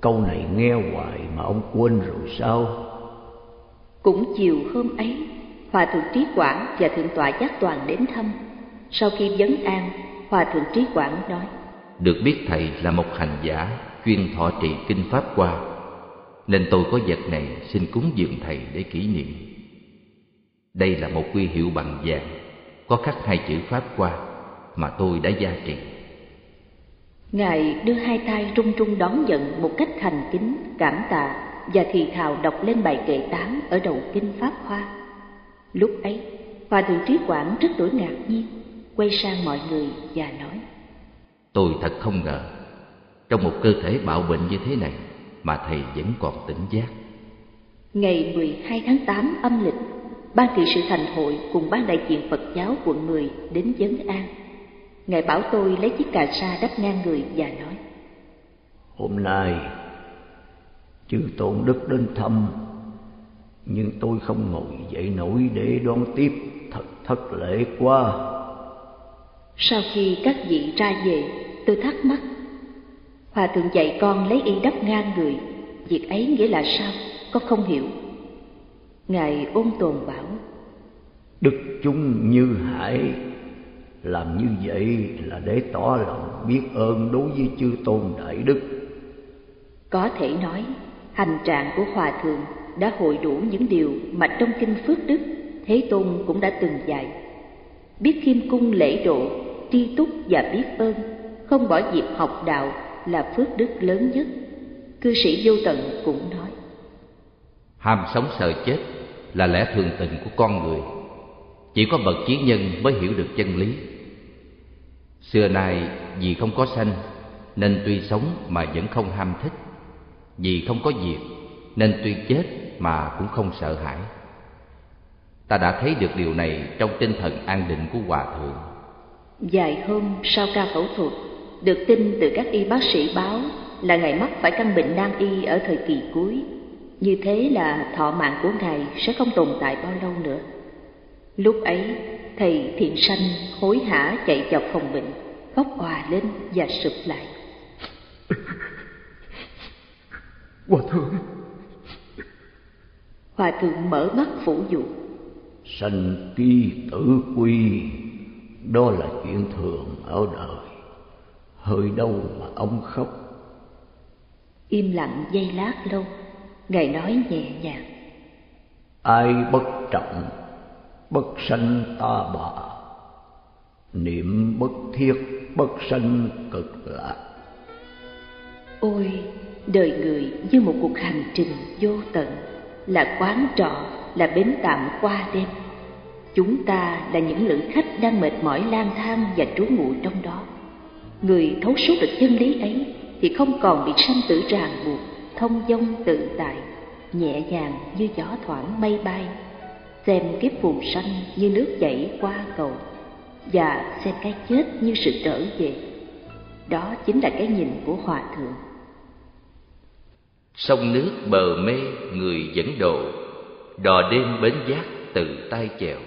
Speaker 5: Câu này nghe hoài mà ông quên rồi sao?
Speaker 4: Cũng chiều hôm ấy Hòa thượng Trí Quảng và Thượng tọa Giác Toàn đến thăm. Sau khi vấn an Hòa thượng Trí Quảng nói
Speaker 3: được biết thầy là một hành giả chuyên thọ trì kinh Pháp qua. Nên tôi có vật này xin cúng dường thầy để kỷ niệm. Đây là một quy hiệu bằng vàng Có khắc hai chữ Pháp qua Mà tôi đã gia trì.
Speaker 4: Ngài đưa hai tay trung trung đón nhận một cách thành kính, cảm tạ và thì thào đọc lên bài kệ tám ở đầu kinh Pháp Hoa. Lúc ấy, Hòa Thượng Trí Quảng rất đổi ngạc nhiên, quay sang mọi người và nói
Speaker 3: Tôi thật không ngờ, trong một cơ thể bạo bệnh như thế này mà thầy vẫn còn tỉnh giác.
Speaker 4: Ngày 12 tháng 8 âm lịch, Ban trị sự thành hội cùng ban đại diện Phật giáo quận 10 đến vấn an. Ngài bảo tôi lấy chiếc cà sa đắp ngang người và nói
Speaker 5: Hôm nay chư tôn đức đến thăm Nhưng tôi không ngồi dậy nổi để đón tiếp Thật thất lễ quá
Speaker 4: Sau khi các vị ra về tôi thắc mắc Hòa thượng dạy con lấy y đắp ngang người Việc ấy nghĩa là sao? Con không hiểu? Ngài ôn tồn bảo
Speaker 5: Đức chúng như hải làm như vậy là để tỏ lòng biết ơn đối với chư tôn đại đức.
Speaker 4: Có thể nói hành trạng của hòa thượng đã hội đủ những điều mà trong kinh phước đức thế tôn cũng đã từng dạy. Biết khiêm cung lễ độ tri túc và biết ơn, không bỏ dịp học đạo là phước đức lớn nhất. Cư sĩ vô tận cũng nói,
Speaker 3: ham sống sợ chết là lẽ thường tình của con người. Chỉ có bậc chí nhân mới hiểu được chân lý. Xưa nay, vì không có sanh, Nên tuy sống mà vẫn không ham thích. Vì không có diệt, Nên tuy chết mà cũng không sợ hãi. Ta đã thấy được điều này trong tinh thần an định của Hòa Thượng.
Speaker 4: Vài hôm sau ca phẫu thuật Được tin từ các y bác sĩ báo Là Ngài mắc phải căn bệnh nan y ở thời kỳ cuối. Như thế là thọ mạng của Ngài sẽ không tồn tại bao lâu nữa. Lúc ấy thầy thiện sanh hối hả chạy vào phòng bệnh khóc òa lên và sụp lại.
Speaker 10: Hòa thượng.
Speaker 4: Hòa thượng mở mắt phủ dụ
Speaker 5: sanh kỳ tử quy đó là chuyện thường ở đời. Hơi đâu mà ông khóc.
Speaker 4: Im lặng giây lát lâu ngài nói nhẹ nhàng.
Speaker 5: Ai bất trọng bất sanh ta bà. Niệm bất thiết bất sanh cực lạc.
Speaker 4: Ôi đời người như một cuộc hành trình vô tận là quán trọ là bến tạm qua đêm chúng ta là những lữ khách đang mệt mỏi lang thang và trú ngụ trong đó. Người thấu suốt được chân lý ấy thì không còn bị sanh tử ràng buộc, thông dong tự tại, nhẹ nhàng như gió thoảng mây bay, xem kiếp phù sanh như nước chảy qua cầu và xem cái chết như sự trở về. Đó chính là cái nhìn của hòa thượng.
Speaker 3: Sông nước bờ mê, người dẫn độ, đò đêm bến giác từ tay chèo.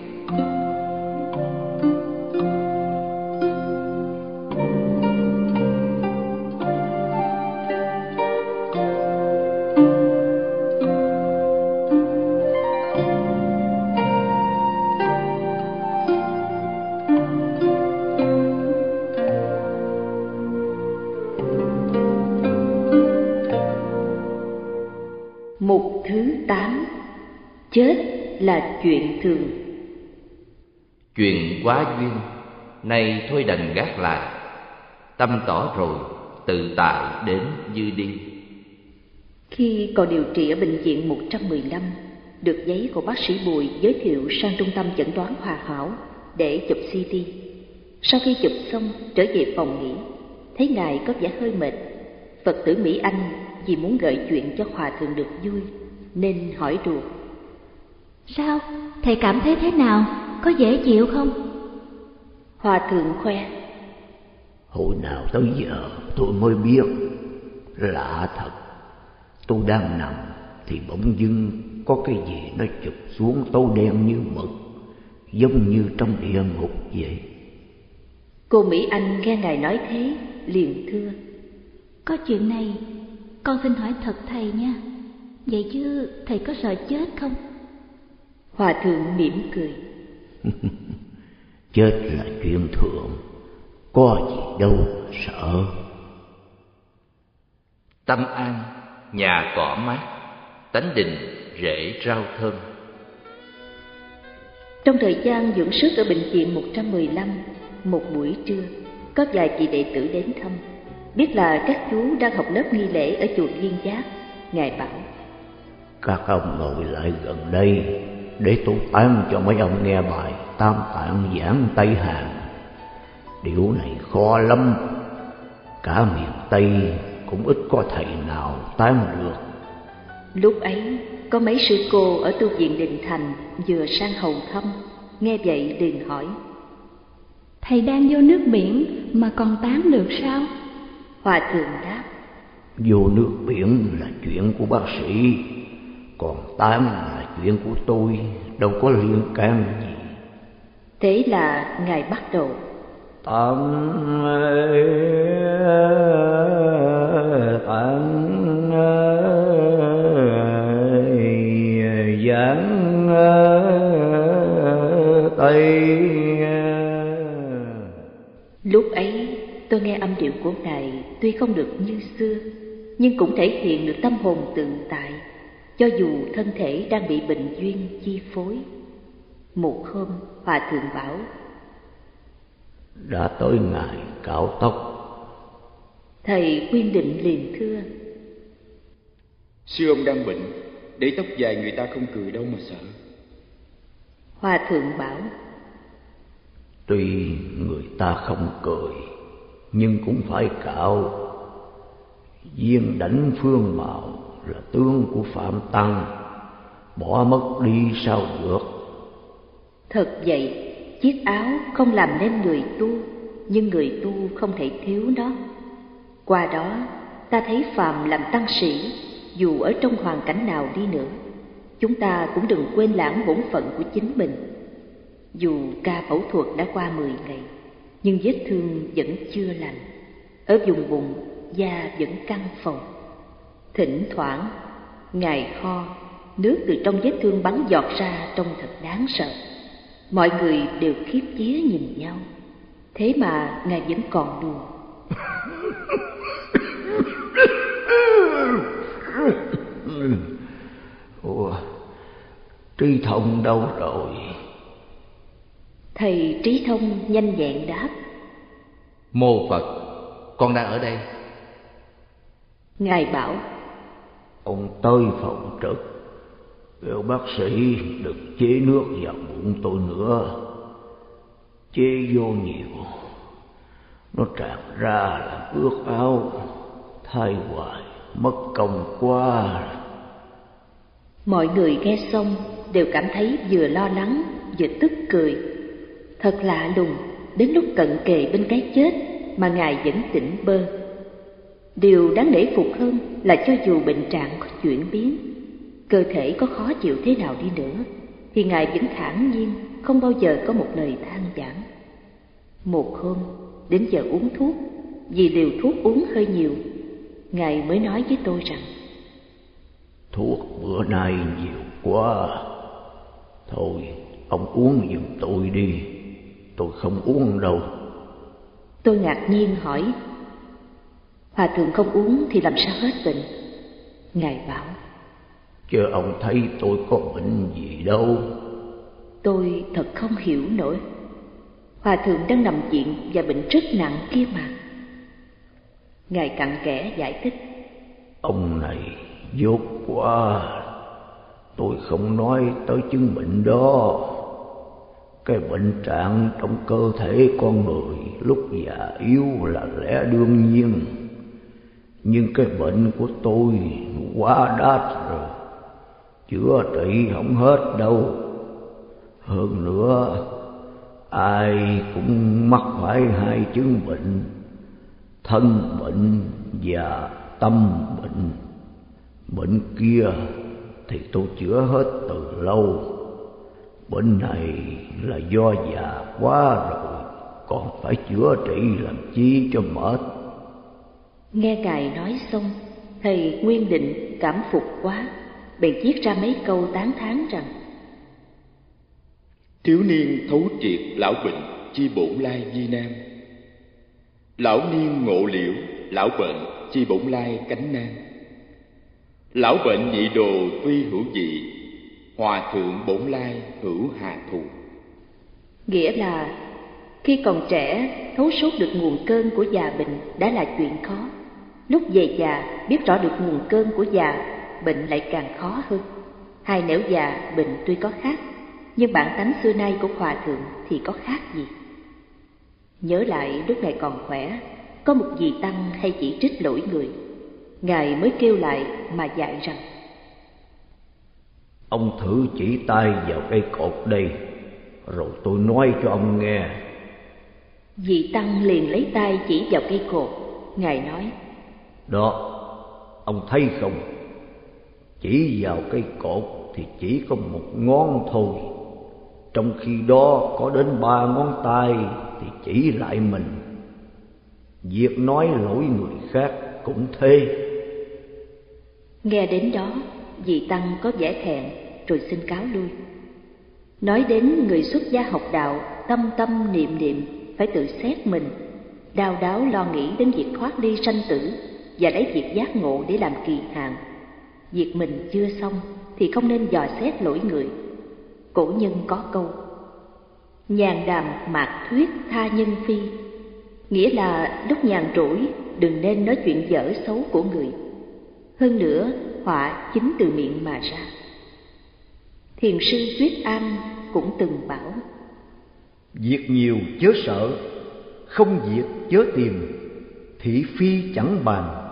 Speaker 4: Là
Speaker 3: chuyện quá duyên nay thôi đành gác lại tâm tỏ rồi tự tại đến như đi
Speaker 4: khi còn điều trị ở bệnh viện 115 được giấy của bác sĩ Bùi giới thiệu sang trung tâm chẩn đoán Hòa Hảo để chụp CT. Sau khi chụp xong trở về phòng nghỉ, thấy ngài có vẻ hơi mệt. Phật tử Mỹ Anh vì muốn gợi chuyện cho Hòa thượng được vui nên hỏi đùa.
Speaker 6: Sao? Thầy cảm thấy thế nào? Có dễ chịu không?
Speaker 4: Hòa thượng khoe.
Speaker 5: Hồi nào tới giờ tôi mới biết. Lạ thật. Tôi đang nằm thì bỗng dưng có cái gì nó chụp xuống tối đen như mực giống như trong địa ngục vậy.
Speaker 4: Cô mỹ anh nghe ngài nói thế liền thưa.
Speaker 6: Có chuyện này con xin hỏi thật thầy nha. Vậy chứ thầy có sợ chết không
Speaker 4: hòa thượng mỉm cười.
Speaker 5: chết là chuyện thường. Có gì đâu sợ.
Speaker 3: Tâm an nhà cỏ mát tánh định rễ rau thơm.
Speaker 4: Trong thời gian dưỡng sức ở bệnh viện 115 một buổi trưa có vài chị đệ tử đến thăm. Biết là các chú đang học lớp nghi lễ ở chùa Liên Giác. Ngài bảo
Speaker 5: các ông ngồi lại gần đây để tôi tán cho mấy ông nghe bài tam tạng giảng tây hàn. Điều này khó lắm. Cả miền tây cũng ít có thầy nào tán được.
Speaker 4: Lúc ấy có mấy sư cô ở tu viện định thành vừa sang hầu thăm. Nghe vậy liền hỏi
Speaker 6: thầy đang vô nước biển mà còn tán được sao?
Speaker 4: Hòa thượng đáp
Speaker 5: vô nước biển là chuyện của bác sĩ còn tán là chuyện của tôi đâu có liên can gì.
Speaker 4: Thế là ngài bắt đầu.
Speaker 5: Tán tán giảng tây.
Speaker 4: Lúc ấy tôi nghe âm điệu của ngài tuy không được như xưa nhưng cũng thể hiện được tâm hồn tự tại cho dù thân thể đang bị bệnh duyên chi phối một hôm hòa thượng bảo
Speaker 5: đã tới ngày cạo tóc.
Speaker 4: Thầy quyên định liền thưa
Speaker 10: sư ông đang bệnh để tóc dài người ta không cười đâu mà sợ.
Speaker 4: Hòa thượng bảo
Speaker 5: tuy người ta không cười nhưng cũng phải cạo. Viên đảnh phương mạo là tướng của phạm tăng bỏ mất đi sao được?
Speaker 4: Thật vậy, chiếc áo không làm nên người tu, nhưng người tu không thể thiếu nó. Qua đó, ta thấy phàm làm tăng sĩ, dù ở trong hoàn cảnh nào đi nữa, chúng ta cũng đừng quên lãng bổn phận của chính mình. Dù ca phẫu thuật đã qua mười ngày, nhưng vết thương vẫn chưa lành. Ở vùng bụng, da vẫn căng phồng thỉnh thoảng ngài kho nước từ trong vết thương bắn giọt ra trông thật đáng sợ. Mọi người đều khiếp vía nhìn nhau. Thế mà ngài vẫn còn đùa
Speaker 5: ủa trí thông đâu rồi?
Speaker 4: Thầy trí thông nhanh nhẹn đáp.
Speaker 3: Mô phật con đang ở đây.
Speaker 4: Ngài bảo
Speaker 5: ông tới phòng trực. Kêu bác sĩ, đừng chế nước vào bụng tôi nữa. Chế vô nhiều. Nó tràn ra là ướt áo, thay hoài, mất công quá.
Speaker 4: Mọi người nghe xong đều cảm thấy vừa lo lắng, vừa tức cười. Thật lạ lùng, đến lúc cận kề bên cái chết mà ngài vẫn tỉnh bơ điều đáng để phục hơn là cho dù bệnh trạng có chuyển biến cơ thể có khó chịu thế nào đi nữa thì ngài vẫn thản nhiên không bao giờ có một lời than vãn một hôm đến giờ uống thuốc vì liều thuốc uống hơi nhiều ngài mới nói với tôi rằng
Speaker 5: thuốc bữa nay nhiều quá. Thôi ông uống giùm tôi đi. Tôi không uống đâu.
Speaker 4: Tôi ngạc nhiên hỏi hòa thượng không uống thì làm sao hết bệnh? Ngài bảo
Speaker 5: chứ ông thấy tôi có bệnh gì đâu.
Speaker 4: Tôi thật không hiểu nổi. Hòa thượng đang nằm viện và bệnh rất nặng kia mà. Ngài cặn kẽ giải thích
Speaker 5: ông này dốt quá. Tôi không nói tới chứng bệnh đó. Cái bệnh trạng trong cơ thể con người lúc già yếu là lẽ đương nhiên nhưng cái bệnh của tôi quá đắt rồi chữa trị không hết đâu hơn nữa ai cũng mắc phải hai chứng bệnh thân bệnh và tâm bệnh bệnh kia thì tôi chữa hết từ lâu. Bệnh này là do già quá rồi, còn phải chữa trị làm chi cho mệt.
Speaker 4: Nghe Ngài nói xong, thầy Nguyên Định cảm phục quá, bèn viết ra mấy câu tán thán rằng
Speaker 10: Thiếu niên thấu triệt lão bệnh chi bổn lai di nam Lão niên ngộ liễu lão bệnh chi bổn lai cánh nam Lão bệnh nhị đồ tuy hữu dị Hòa thượng bổn lai hữu hà thù.
Speaker 4: Nghĩa là khi còn trẻ thấu suốt được nguồn cơn của già bệnh đã là chuyện khó Lúc về già biết rõ được nguồn cơn của già bệnh lại càng khó hơn. Hai nẻo già bệnh tuy có khác Nhưng bản tánh xưa nay của hòa thượng thì có khác gì? Nhớ lại lúc ngài còn khỏe Có một vị tăng hay chỉ trích lỗi người. Ngài mới kêu lại mà dạy rằng
Speaker 5: Ông thử chỉ tay vào cây cột đây Rồi tôi nói cho ông nghe.
Speaker 4: Vị Tăng liền lấy tay chỉ vào cây cột. Ngài nói
Speaker 5: đó, ông thấy không? Chỉ vào cây cột thì chỉ có một ngón thôi. Trong khi đó có đến ba ngón tay thì chỉ lại mình. Việc nói lỗi người khác cũng thế.
Speaker 4: Nghe đến đó, vị Tăng có vẻ thẹn rồi xin cáo lui. Nói đến người xuất gia học đạo, tâm tâm niệm niệm, phải tự xét mình, đau đáo lo nghĩ đến việc thoát ly sanh tử và lấy việc giác ngộ để làm kỳ hạn. Việc mình chưa xong thì không nên dò xét lỗi người. Cổ nhân có câu Nhàn đàm mạc thuyết tha nhân phi Nghĩa là lúc nhàn rỗi đừng nên nói chuyện dở xấu của người hơn nữa, họa chính từ miệng mà ra. Thiền sư Tuyết An cũng từng bảo
Speaker 5: Việc nhiều chớ sợ, không việc chớ tìm, thị phi chẳng bàn.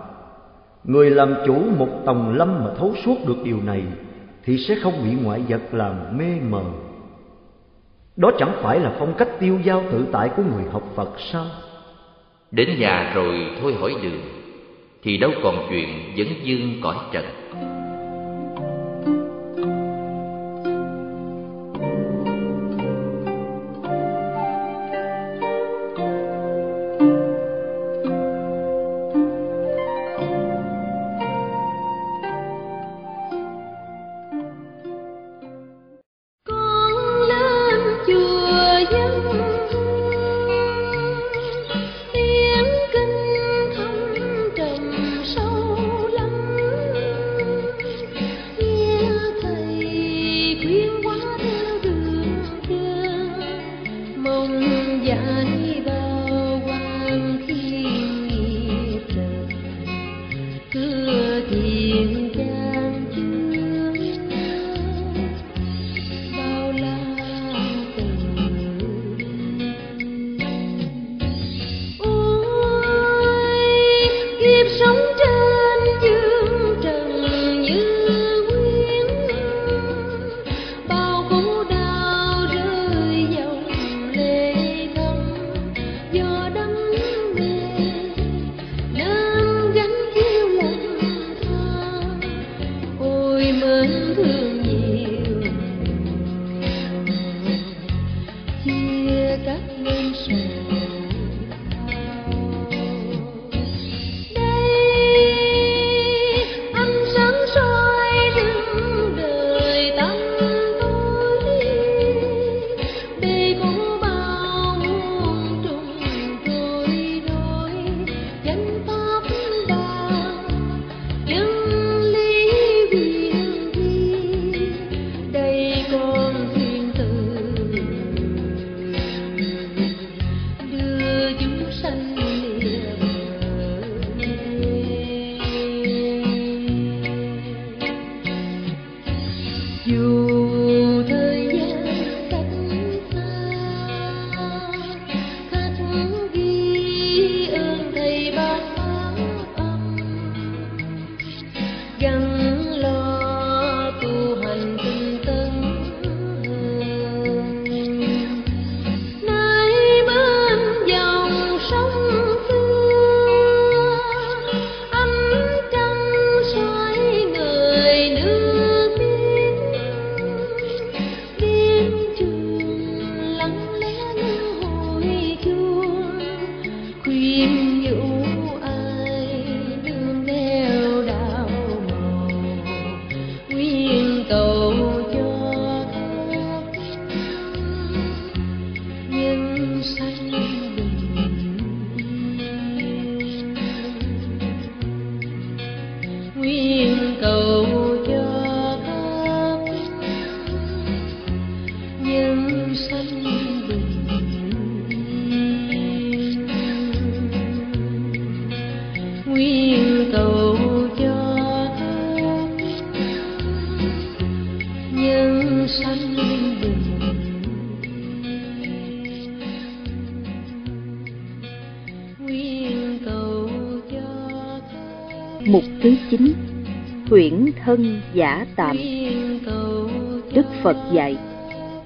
Speaker 5: Người làm chủ một tòng lâm mà thấu suốt được điều này, thì sẽ không bị ngoại vật làm mê mờ. Đó chẳng phải là phong cách tiêu dao tự tại của người học Phật sao?
Speaker 1: Đến nhà rồi thôi hỏi đường, thì đâu còn chuyện dấn dương cõi trần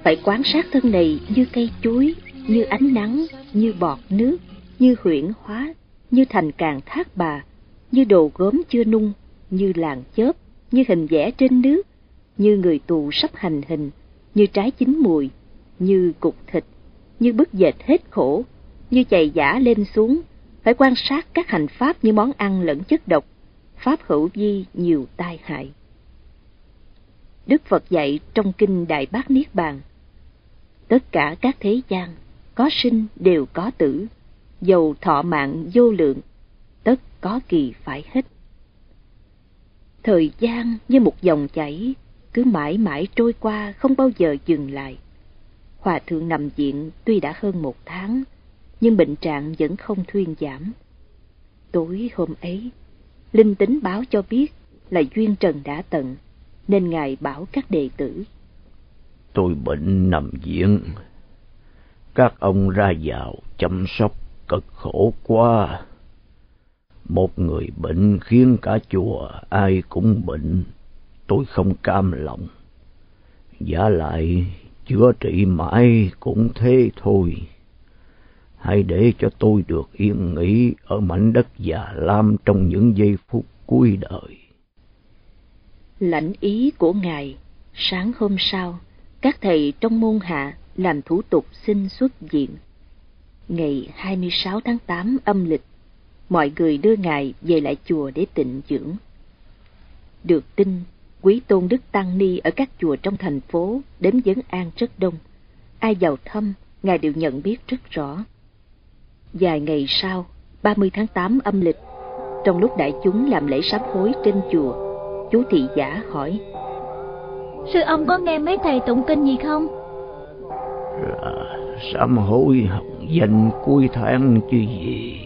Speaker 4: Phải quan sát thân này như cây chuối, như ánh nắng, như bọt nước, như huyển hóa, như thành càng thác bà, như đồ gốm chưa nung, như làng chớp, như hình vẽ trên nước, như người tù sắp hành hình, như trái chín mùi, như cục thịt, như bức dệt hết khổ, như chày giả lên xuống, phải quan sát các hành pháp như món ăn lẫn chất độc, pháp hữu vi nhiều tai hại. Đức Phật dạy trong kinh Đại Bát Niết Bàn, tất cả các thế gian, có sinh đều có tử, dầu thọ mạng vô lượng, tất có kỳ phải hết. Thời gian như một dòng chảy, cứ mãi mãi trôi qua không bao giờ dừng lại. Hòa thượng nằm viện tuy đã hơn một tháng, nhưng bệnh trạng vẫn không thuyên giảm. Tối hôm ấy, Linh tính báo cho biết là duyên trần đã tận, nên Ngài bảo các đệ tử.
Speaker 5: Tôi bệnh nằm viện, các ông ra vào chăm sóc cực khổ quá. Một người bệnh khiến cả chùa ai cũng bệnh, tôi không cam lòng. Giả lại chữa trị mãi cũng thế thôi. Hãy để cho tôi được yên nghỉ ở mảnh đất già lam trong những giây phút cuối đời.
Speaker 4: Lãnh ý của Ngài, sáng hôm sau, các thầy trong môn hạ làm thủ tục xin xuất viện. Ngày 26 tháng 8 âm lịch, mọi người đưa Ngài về lại chùa để tịnh dưỡng. Được tin, quý tôn Đức Tăng Ni ở các chùa trong thành phố đến vấn an rất đông. Ai vào thăm, Ngài đều nhận biết rất rõ. Vài ngày sau, 30 tháng 8 âm lịch, trong lúc đại chúng làm lễ sám hối trên chùa, chú thị giả hỏi.
Speaker 6: Sư ông có nghe mấy thầy tụng kinh gì không?
Speaker 5: Là sám hối học danh cuối tháng chứ gì.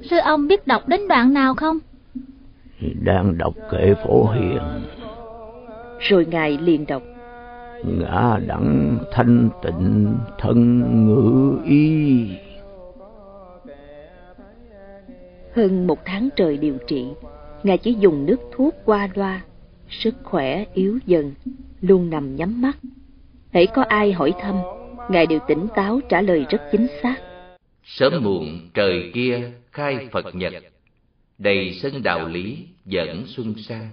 Speaker 6: Sư ông biết đọc đến đoạn nào không?
Speaker 5: Đang đọc kệ phổ hiền.
Speaker 4: Rồi Ngài liền đọc.
Speaker 5: Ngã đẳng thanh tịnh thân ngữ y.
Speaker 4: Hơn một tháng trời điều trị, Ngài chỉ dùng nước thuốc qua loa, sức khỏe yếu dần, luôn nằm nhắm mắt. Hãy có ai hỏi thăm, Ngài đều tỉnh táo trả lời rất chính xác.
Speaker 3: Sớm muộn trời kia khai Phật nhật, đầy sân đạo lý dẫn xuân sang.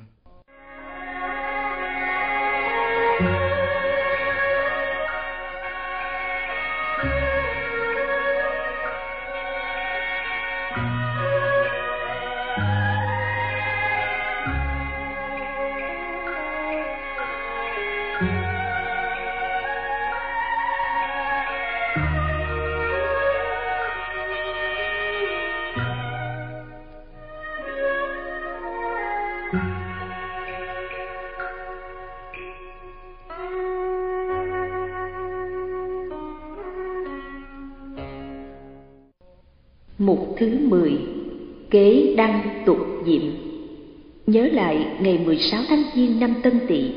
Speaker 4: Nhớ lại ngày 16 tháng Giêng năm Tân Tỵ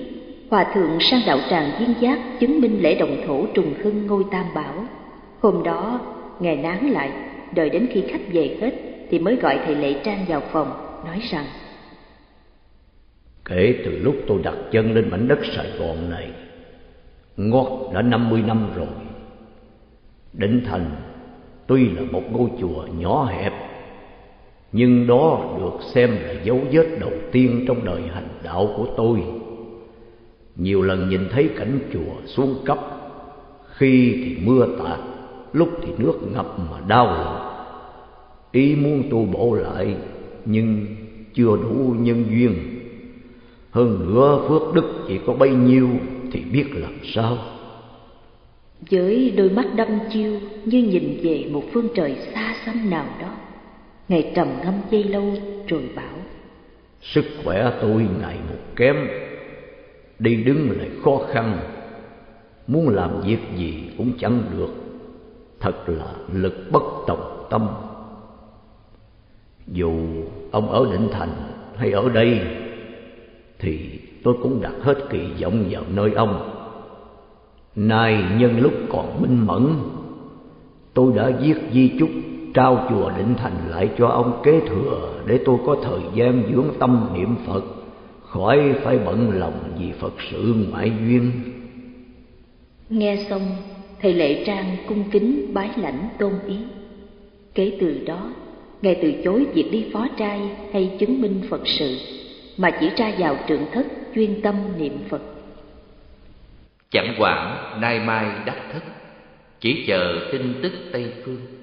Speaker 4: Hòa thượng sang đạo tràng viên giác chứng minh lễ đồng thổ trùng hưng ngôi tam bảo. Hôm đó, Ngài nán lại, đợi đến khi khách về hết Thì mới gọi thầy lễ trang vào phòng, nói rằng
Speaker 5: Kể từ lúc tôi đặt chân lên mảnh đất Sài Gòn này Ngót đã 50 năm rồi. Định Thành tuy là một ngôi chùa nhỏ hẹp nhưng đó được xem là dấu vết đầu tiên trong đời hành đạo của tôi. Nhiều lần nhìn thấy cảnh chùa xuống cấp, khi thì mưa tạt, lúc thì nước ngập mà đau. Lòng ý muốn tu bổ lại, nhưng chưa đủ nhân duyên. Hơn nữa phước đức chỉ có bấy nhiêu thì biết làm sao?
Speaker 4: Với đôi mắt đăm chiêu như nhìn về một phương trời xa xăm nào đó ngài trầm ngâm dây lâu rồi bảo,
Speaker 5: sức khỏe tôi ngày một kém. Đi đứng lại khó khăn. Muốn làm việc gì cũng chẳng được. Thật là lực bất tòng tâm. Dù ông ở định thành hay ở đây, thì tôi cũng đặt hết kỳ vọng vào nơi ông. Nay nhân lúc còn minh mẫn, Tôi đã viết di chúc trao chùa Định Thành lại cho ông kế thừa để tôi có thời gian dưỡng tâm niệm Phật, khỏi phải bận lòng vì Phật sự ngoại duyên.
Speaker 4: Nghe xong, thầy Lệ Trang cung kính bái lãnh tôn ý. Kể từ đó, Ngài từ chối việc đi phó trai hay chứng minh Phật sự, mà chỉ ra vào trượng thất chuyên tâm niệm Phật.
Speaker 3: Chẳng quản nay mai đắc thất, chỉ chờ tin tức Tây Phương.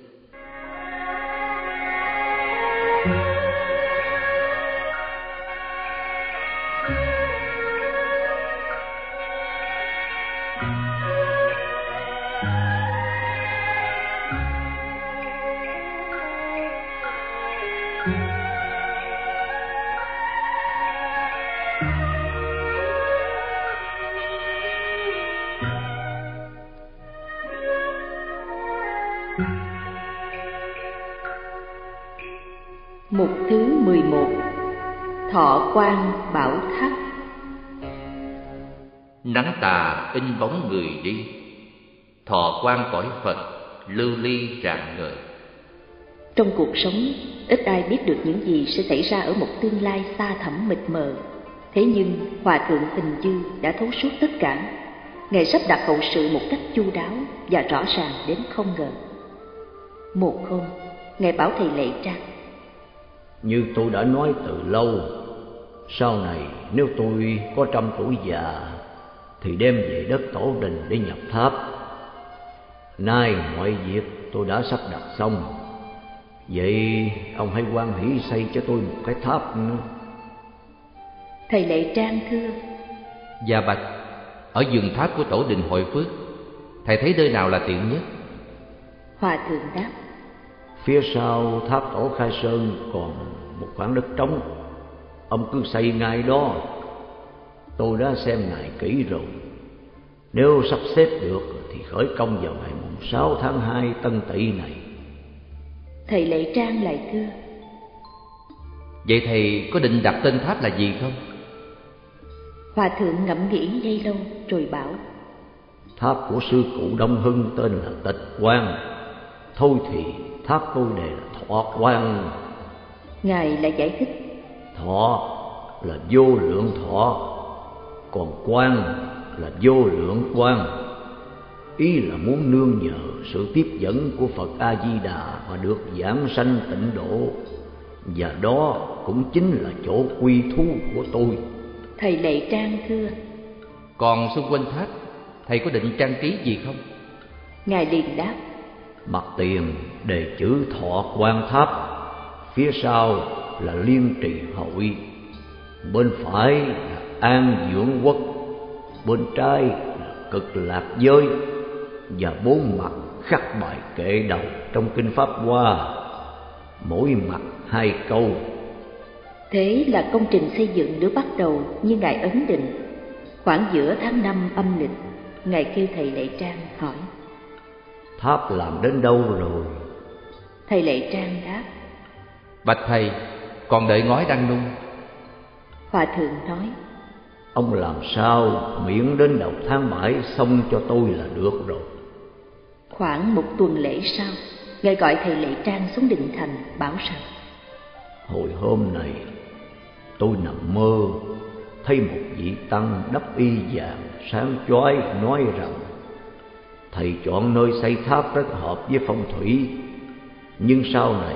Speaker 3: In bóng người đi Thọ quan cõi Phật lưu ly rạng ngời
Speaker 4: Trong cuộc sống, ít ai biết được những gì sẽ xảy ra ở một tương lai xa thẳm mịt mờ. Thế nhưng, Hòa Thượng Tình Dư đã thấu suốt tất cả. Ngài sắp đặt hậu sự một cách chu đáo và rõ ràng đến không ngờ. Một hôm, Ngài bảo thầy Lệ Trang
Speaker 5: Như tôi đã nói từ lâu, sau này nếu tôi có trăm tuổi già thì đem về đất tổ đình để nhập tháp. Nay mọi việc tôi đã sắp đặt xong, vậy ông hãy quan hỷ xây cho tôi một cái tháp nữa.
Speaker 4: Thầy Lệ Trang thưa.
Speaker 3: Gia Bạch. Ở vườn tháp của tổ đình hội phước Thầy thấy nơi nào là tiện nhất?
Speaker 4: Hòa Thượng đáp.
Speaker 5: Phía sau tháp tổ Khai Sơn còn một khoảng đất trống. Ông cứ xây ngay đó Tôi đã xem ngài kỹ rồi. Nếu sắp xếp được thì khởi công vào ngày mùng 6 tháng 2 Tân Tỵ này.
Speaker 4: Thầy Lệ Trang lại thưa.
Speaker 3: Vậy thầy có định đặt tên tháp là gì không?
Speaker 4: Hòa Thượng ngẫm nghĩ giây lâu rồi bảo.
Speaker 5: Tháp của sư cụ Đông Hưng tên là Tịch Quang. Thôi thì tháp tôi đề là Thọ Quang.
Speaker 4: Ngài lại giải thích.
Speaker 5: Thọ là vô lượng thọ Còn quang là vô lượng quang Ý là muốn nương nhờ sự tiếp dẫn của Phật A-di-đà Mà được giảng sanh tịnh độ. Và đó cũng chính là chỗ quy thú của tôi.
Speaker 4: Thầy Lệ Trang thưa.
Speaker 3: Còn xung quanh tháp Thầy có định trang trí gì không?
Speaker 4: Ngài liền đáp.
Speaker 5: Mặt tiền đề chữ thọ quan tháp Phía sau là liên trì hội Bên phải là an dưỡng quốc. Bên trái cực lạc giới Và bốn mặt khắc bài kệ đầu trong kinh Pháp Hoa. Mỗi mặt hai câu.
Speaker 4: Thế là công trình xây dựng được bắt đầu như Ngài ấn định. Khoảng giữa tháng năm âm lịch Ngài kêu thầy Lệ Trang hỏi.
Speaker 5: Tháp làm đến đâu rồi?
Speaker 4: Thầy Lệ Trang đáp.
Speaker 3: Bạch thầy Còn đợi ngói đăng nung.
Speaker 4: Hòa thượng nói
Speaker 5: Ông làm sao miễn đến đầu tháng bảy xong cho tôi là được rồi?
Speaker 4: Khoảng một tuần lễ sau Ngài gọi thầy Lệ Trang xuống Định Thành bảo rằng
Speaker 5: Hồi hôm này tôi nằm mơ Thấy một vị tăng đắp y vàng sáng chói nói rằng Thầy chọn nơi xây tháp rất hợp với phong thủy Nhưng sau này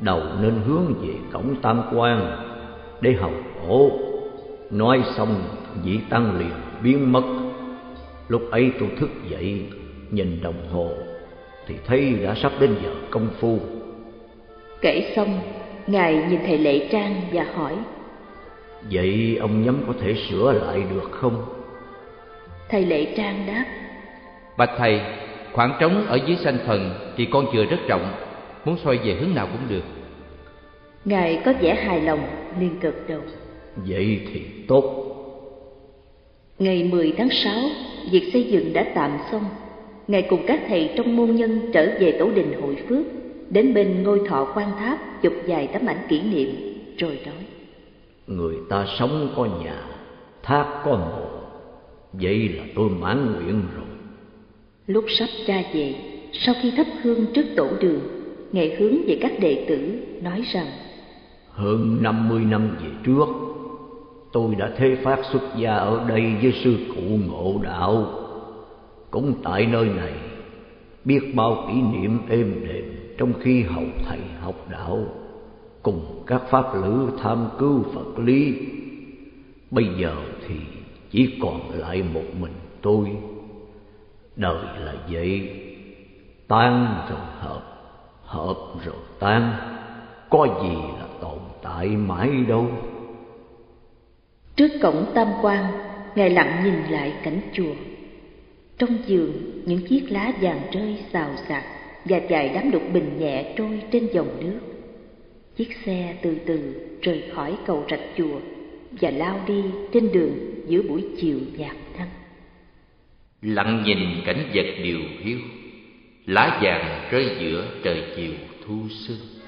Speaker 5: đầu nên hướng về cổng tam quan Để hầu cổ Nói xong vị tăng liền biến mất. Lúc ấy tôi thức dậy nhìn đồng hồ Thì thấy đã sắp đến giờ công phu.
Speaker 4: Kể xong Ngài nhìn thầy Lệ Trang và hỏi
Speaker 5: Vậy ông nhắm có thể sửa lại được không?
Speaker 4: Thầy Lệ Trang đáp
Speaker 3: Bạch thầy Khoảng trống ở dưới sanh phần Thì con chừa rất rộng Muốn xoay về hướng nào cũng được.
Speaker 4: Ngài có vẻ hài lòng liền gật đầu
Speaker 5: Vậy thì tốt.
Speaker 4: Ngày 10 tháng 6 Việc xây dựng đã tạm xong. Ngài cùng các thầy trong môn nhân trở về tổ đình hội phước Đến bên ngôi thọ quan tháp Chụp vài tấm ảnh kỷ niệm Rồi nói.
Speaker 5: Người ta sống có nhà Tháp có mộ Vậy là tôi mãn nguyện rồi.
Speaker 4: Lúc sắp ra về Sau khi thắp hương trước tổ đường Ngài hướng về các đệ tử nói rằng.
Speaker 5: Hơn năm mươi năm về trước Tôi đã thế phát xuất gia ở đây với sư cụ ngộ đạo. Cũng tại nơi này, Biết bao kỷ niệm êm đềm Trong khi hậu thầy học đạo, Cùng các pháp lữ tham cứu Phật lý. Bây giờ thì chỉ còn lại một mình tôi. Đời là vậy, Tan rồi hợp Hợp rồi tan. Có gì là tồn tại mãi đâu.
Speaker 4: Trước cổng tam quan, Ngài lặng nhìn lại cảnh chùa. Trong giường, Những chiếc lá vàng rơi xào xạc Và vài đám đục bình nhẹ trôi trên dòng nước. Chiếc xe từ từ rời khỏi cầu rạch chùa Và lao đi trên đường giữa buổi chiều nhạt thăng.
Speaker 3: Lặng nhìn cảnh vật điều hiu, Lá vàng rơi giữa trời chiều thu sương.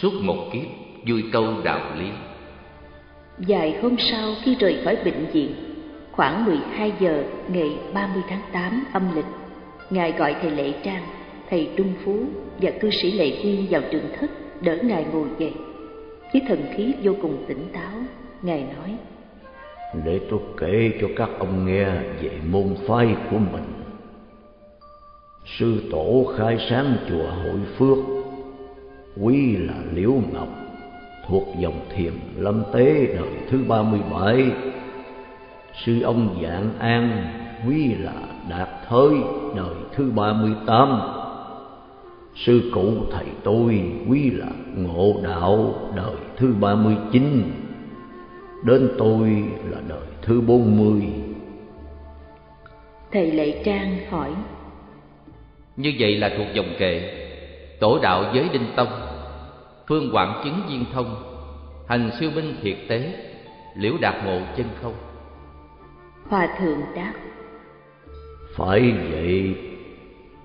Speaker 3: Suốt một kiếp vui câu đạo lý
Speaker 4: Vài hôm sau khi rời khỏi bệnh viện Khoảng 12 giờ ngày 30 tháng 8 âm lịch Ngài gọi thầy Lệ Trang, thầy Trung Phú và cư sĩ Lệ Quyên vào trường thất đỡ Ngài ngồi dậy Với thần khí vô cùng tỉnh táo, Ngài nói
Speaker 5: để tôi kể cho các ông nghe về môn phái của mình. Sư tổ khai sáng chùa Hội Phước, quý là Liễu Ngọc, thuộc dòng thiềm lâm tế đời thứ ba mươi bảy. Sư ông Dạng An, quý là Đạt Thới, đời thứ ba mươi tám. Sư cụ thầy tôi, quý là Ngộ Đạo, đời thứ ba mươi chín Đến tôi là đời thứ bốn mươi
Speaker 4: Thầy Lệ Trang hỏi
Speaker 3: Như vậy là thuộc dòng kệ Tổ đạo giới Đinh Tông Phương Quảng chứng viên thông Hành siêu minh thiệt tế Liễu đạt ngộ chân không.
Speaker 4: Hòa thượng đáp
Speaker 5: Phải vậy.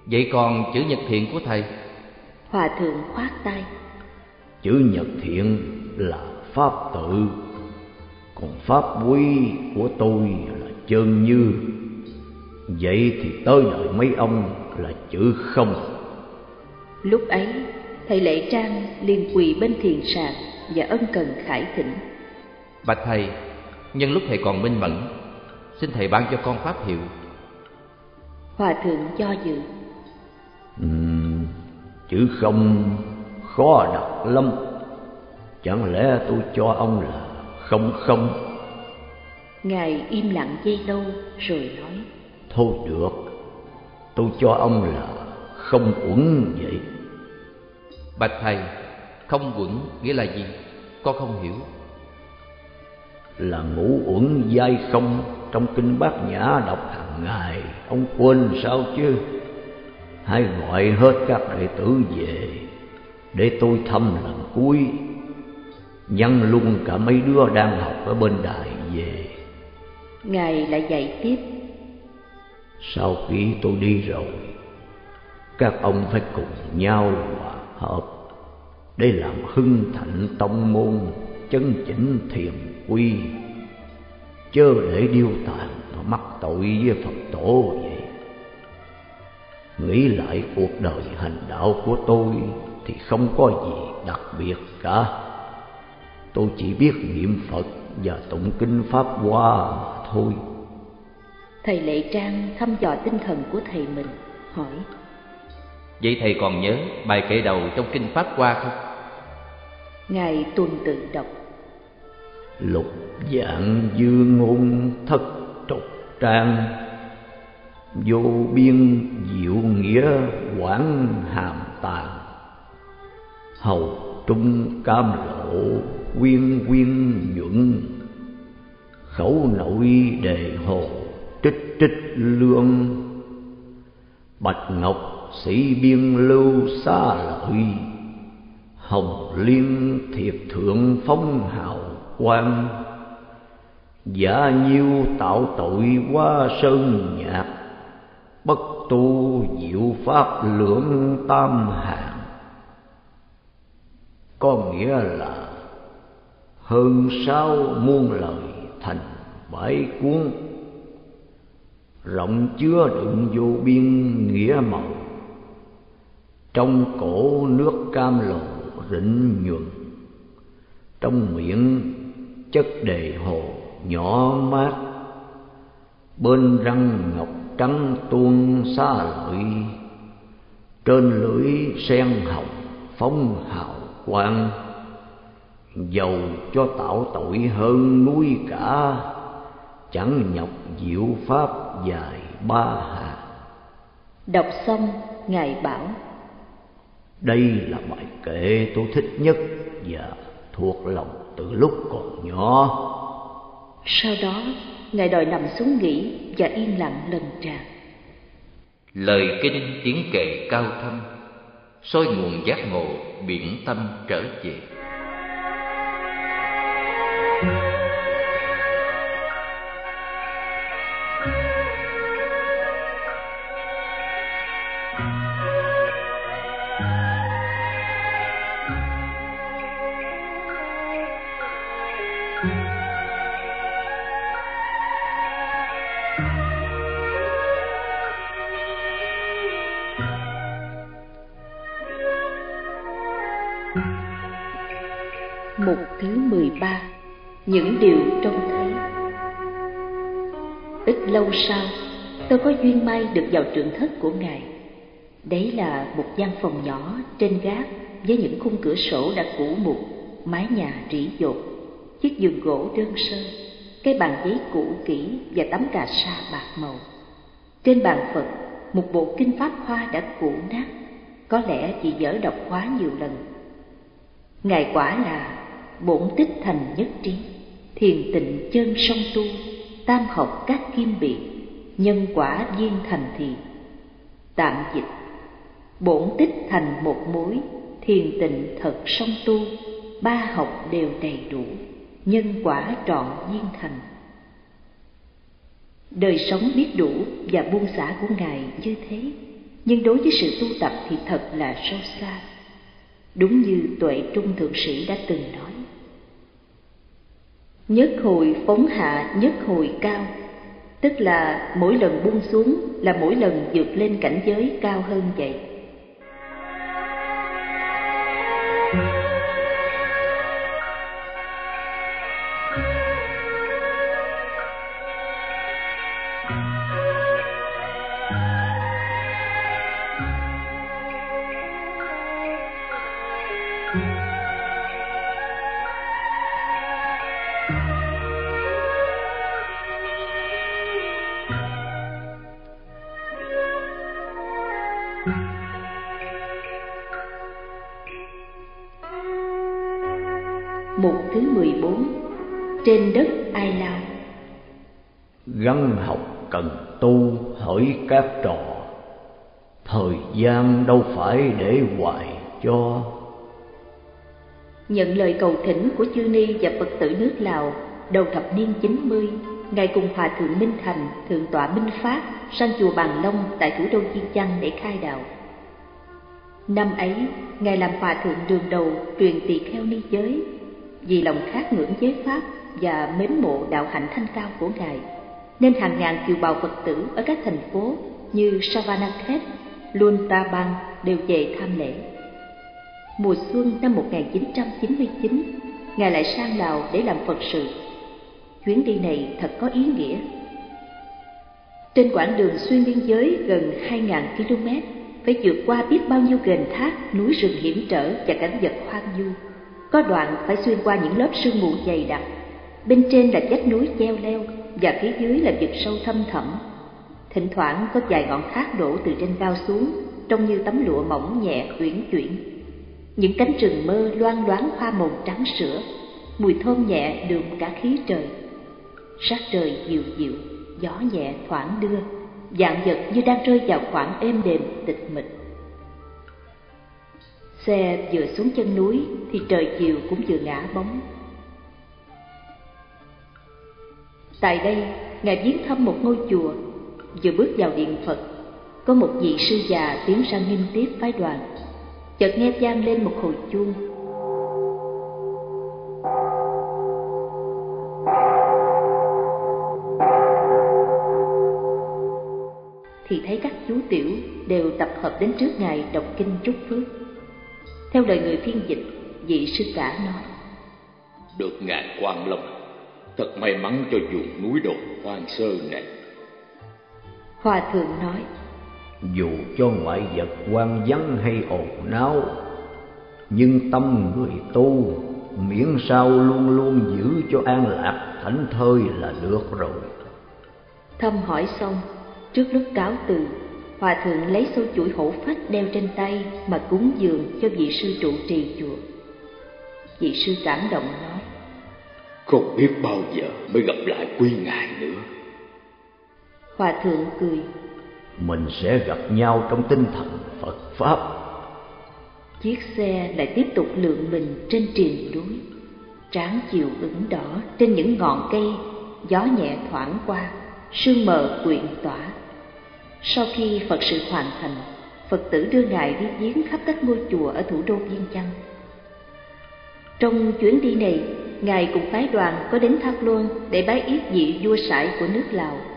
Speaker 3: Vậy còn chữ nhật thiện của thầy?
Speaker 4: Hòa thượng khoát tay
Speaker 5: Chữ nhật thiện là pháp tự còn pháp quy của tôi là chân như. Vậy thì tới đời mấy ông là chữ không.
Speaker 4: Lúc ấy thầy lễ trang liền quỳ bên thiền sàn và ân cần khải thỉnh.
Speaker 3: Bạch thầy nhân lúc thầy còn minh mẫn xin thầy ban cho con pháp hiệu.
Speaker 4: Hòa thượng do dự.
Speaker 5: Uhm, chữ không khó đặt lắm. Chẳng lẽ tôi cho ông là không không?
Speaker 4: Ngài im lặng giây lâu rồi nói.
Speaker 5: Thôi được tôi cho ông là không uẩn vậy
Speaker 3: bạch thầy không uẩn nghĩa là gì? Con không hiểu.
Speaker 5: Là ngũ uẩn giai không trong kinh bát nhã đọc hàng ngày. Ông quên sao chứ? Hãy gọi hết các đệ tử về để tôi thăm lần cuối. Nhân luôn cả mấy đứa đang học ở bên đài về.
Speaker 4: Ngài lại dạy tiếp.
Speaker 5: Sau khi tôi đi rồi các ông phải cùng nhau hòa hợp. Để làm hưng thịnh tông môn chân chỉnh thiền quy. Chớ để điêu tàn mà mắc tội với phật tổ vậy. Nghĩ lại cuộc đời hành đạo của tôi thì không có gì đặc biệt cả. Tôi chỉ biết niệm phật và tụng kinh pháp hoa mà thôi.
Speaker 4: Thầy lệ trang thăm dò tinh thần của thầy mình, hỏi
Speaker 3: vậy thầy còn nhớ bài kệ đầu trong kinh pháp hoa không?
Speaker 4: Ngài tuần tự đọc.
Speaker 5: Lục dạng dư ngôn thất trục trang. Vô biên diệu nghĩa quảng hàm tàn. Hầu trung cam lộ quyên quyên nhuận. Khẩu nội đề hồ trích trích lương. Bạch ngọc sĩ biên lưu xa lợi. Hồng liên thiệt thượng phong hào quang. Giả nhiêu tạo tội qua sơn nhạc. Bất tu diệu pháp lượng tam hạng có nghĩa là hơn sáu muôn lời thành bãi cuốn. Rộng chứa đựng vô biên nghĩa màu trong cổ nước cam lộ rịnh nhuận, trong miệng chất đề hồ nhỏ mát, bên răng ngọc trắng tuôn xa lưỡi, trên lưỡi sen hồng phóng hào quang, dầu cho tạo tội hơn núi cả, chẳng nhọc diệu pháp dài ba hà.
Speaker 4: Đọc xong, ngài bảo
Speaker 5: đây là bài kệ tôi thích nhất và thuộc lòng từ lúc còn nhỏ.
Speaker 4: Sau đó ngài đòi nằm xuống nghỉ và yên lặng lần tràng
Speaker 3: lời kinh tiếng kệ cao thâm soi nguồn giác ngộ biển tâm trở về
Speaker 4: May được vào trường thất của Ngài. Đấy là một gian phòng nhỏ trên gác Với những khung cửa sổ đã cũ mục, Mái nhà rỉ dột, Chiếc giường gỗ đơn sơ, Cái bàn giấy cũ kỹ Và tấm cà sa bạc màu. Trên bàn Phật, Một bộ kinh pháp hoa đã cũ nát, Có lẽ chỉ dở đọc quá nhiều lần. Ngài quả là bổn tích thành nhất trí, thiền tịnh chân song tu, tam học các kim biệt nhân quả viên thành thì tạm dịch, bổn tích thành một mối, thiền tịnh thật song tu, ba học đều đầy đủ, nhân quả trọn viên thành. Đời sống biết đủ và buông xả của ngài như thế, nhưng đối với sự tu tập thì thật là sâu xa, đúng như tuệ trung thượng sĩ đã từng nói. Nhất hồi phóng hạ, nhất hồi cao tức là mỗi lần buông xuống là mỗi lần vượt lên cảnh giới cao hơn vậy. Trên đất ai lao
Speaker 5: Gắn học cần tu hỏi các trò. Thời gian đâu phải để hoài cho.
Speaker 4: Nhận lời cầu thỉnh của chư Ni và Phật tử nước Lào Đầu thập niên 90 Ngài cùng Hòa Thượng Minh Thành, Thượng tọa Minh Phát sang chùa Bàn Long tại thủ đô Chiên Chăn để khai đạo. Năm ấy, Ngài làm Hòa Thượng đường đầu truyền tỳ kheo ni giới vì lòng khát ngưỡng giới pháp và mến mộ đạo hạnh thanh cao của ngài nên hàng ngàn kiều bào phật tử ở các thành phố như Savanakhet, Luntabang đều về tham lễ. Mùa xuân năm 1999, Ngài lại sang Lào để làm Phật sự. Chuyến đi này thật có ý nghĩa. Trên quãng đường xuyên biên giới gần 2.000 km, phải vượt qua biết bao nhiêu gền thác, núi rừng hiểm trở và cảnh vật hoang vu có đoạn phải xuyên qua những lớp sương mù dày đặc bên trên là vách núi treo leo và phía dưới là vực sâu thâm thẳm thỉnh thoảng có vài ngọn thác đổ từ trên cao xuống trông như tấm lụa mỏng nhẹ uyển chuyển những cánh rừng mơ loan loáng hoa màu trắng sữa mùi thơm nhẹ đượm cả khí trời Sát trời dịu dịu, gió nhẹ thoảng đưa, dạng vật như đang rơi vào khoảng êm đềm tịch mịch. Xe vừa xuống chân núi thì trời chiều cũng vừa ngã bóng. Tại đây, Ngài viếng thăm một ngôi chùa, vừa bước vào điện Phật, có một vị sư già tiến ra nghiêm tiếp phái đoàn. Chợt nghe vang lên một hồi chuông. Thì thấy các chú tiểu đều tập hợp đến trước Ngài đọc kinh chúc phước. Theo lời người phiên dịch, vị sư cả nói
Speaker 10: Được ngài quan lòng Thật may mắn cho vùng núi đồi hoang sơ này.
Speaker 4: Hòa thượng nói
Speaker 5: Dù cho ngoại vật quan vắng hay ồn náo Nhưng tâm người tu Miễn sao luôn luôn giữ cho an lạc thảnh thơi là được rồi.
Speaker 4: Thăm hỏi xong Trước lúc cáo từ Hòa thượng lấy sâu chuỗi hổ phách đeo trên tay Mà cúng dường cho vị sư trụ trì chùa. Vị sư cảm động nói
Speaker 10: Không biết bao giờ mới gặp lại quý ngài nữa.
Speaker 4: Hòa thượng cười.
Speaker 5: Mình sẽ gặp nhau trong tinh thần Phật Pháp.
Speaker 4: Chiếc xe lại tiếp tục lượn mình trên triền núi. Tráng chiều ửng đỏ trên những ngọn cây Gió nhẹ thoảng qua Sương mờ quyện tỏa. Sau khi Phật sự hoàn thành Phật tử đưa Ngài đi viếng khắp các ngôi chùa ở thủ đô Viên Chăn. Trong chuyến đi này Ngài cùng phái đoàn có đến Thác Luân để bái yết vị vua sải của nước Lào.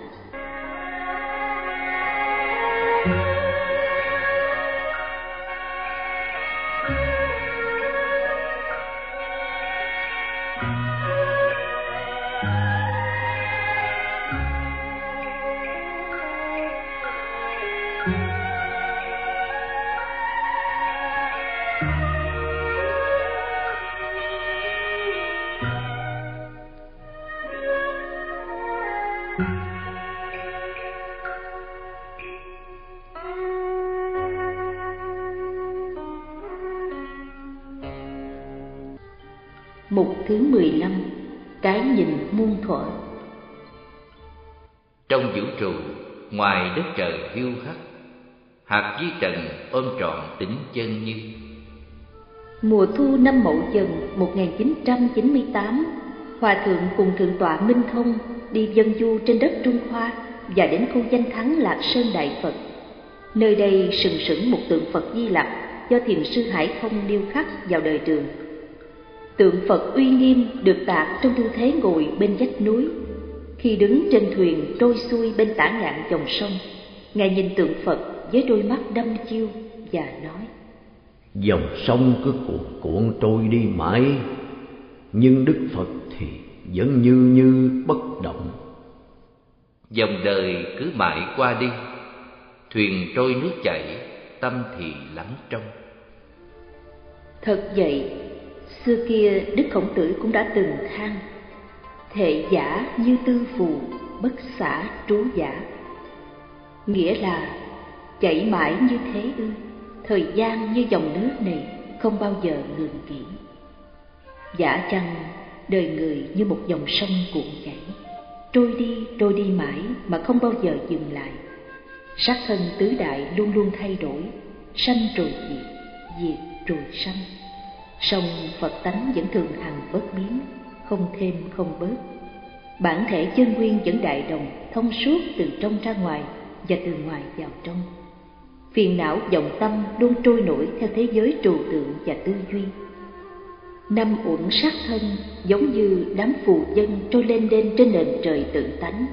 Speaker 3: Trụ, ngoài đất trời hiu hắt Hạt dưới trần ôm trọn tính chân như
Speaker 4: Mùa thu năm Mậu Dần 1998 Hòa thượng cùng Thượng tọa Minh Thông đi dân du trên đất Trung Hoa và đến khu danh thắng Lạc Sơn Đại Phật. Nơi đây sừng sững một tượng Phật Di Lặc do thiền sư Hải Không điêu khắc vào đời trường. Tượng Phật uy nghiêm được tạc trong tư thế ngồi bên vách núi. Khi đứng trên thuyền trôi xuôi bên tả ngạn dòng sông, Ngài nhìn tượng Phật với đôi mắt đăm chiêu và nói
Speaker 5: Dòng sông cứ cuộn cuộn trôi đi mãi Nhưng Đức Phật thì vẫn như như bất động.
Speaker 3: Dòng đời cứ mãi qua đi Thuyền trôi nước chảy Tâm thì lắng trong.
Speaker 4: Thật vậy, xưa kia Đức Khổng Tử cũng đã từng than hệ giả như tư phù, bất xả trú giả. Nghĩa là chảy mãi như thế ư Thời gian như dòng nước này không bao giờ ngừng nghỉ. Giả chăng đời người như một dòng sông cuộn chảy Trôi đi, trôi đi mãi mà không bao giờ dừng lại. Sắc thân tứ đại luôn luôn thay đổi Sanh rồi diệt, diệt rồi sanh. Song Phật tánh vẫn thường hằng bất biến không thêm không bớt Bản thể chân nguyên vẫn đại đồng Thông suốt từ trong ra ngoài Và từ ngoài vào trong Phiền não vọng tâm luôn trôi nổi Theo thế giới trừu tượng và tư duy Năm uẩn sát thân giống như đám phù dân trôi lên lên trên nền trời tự tánh.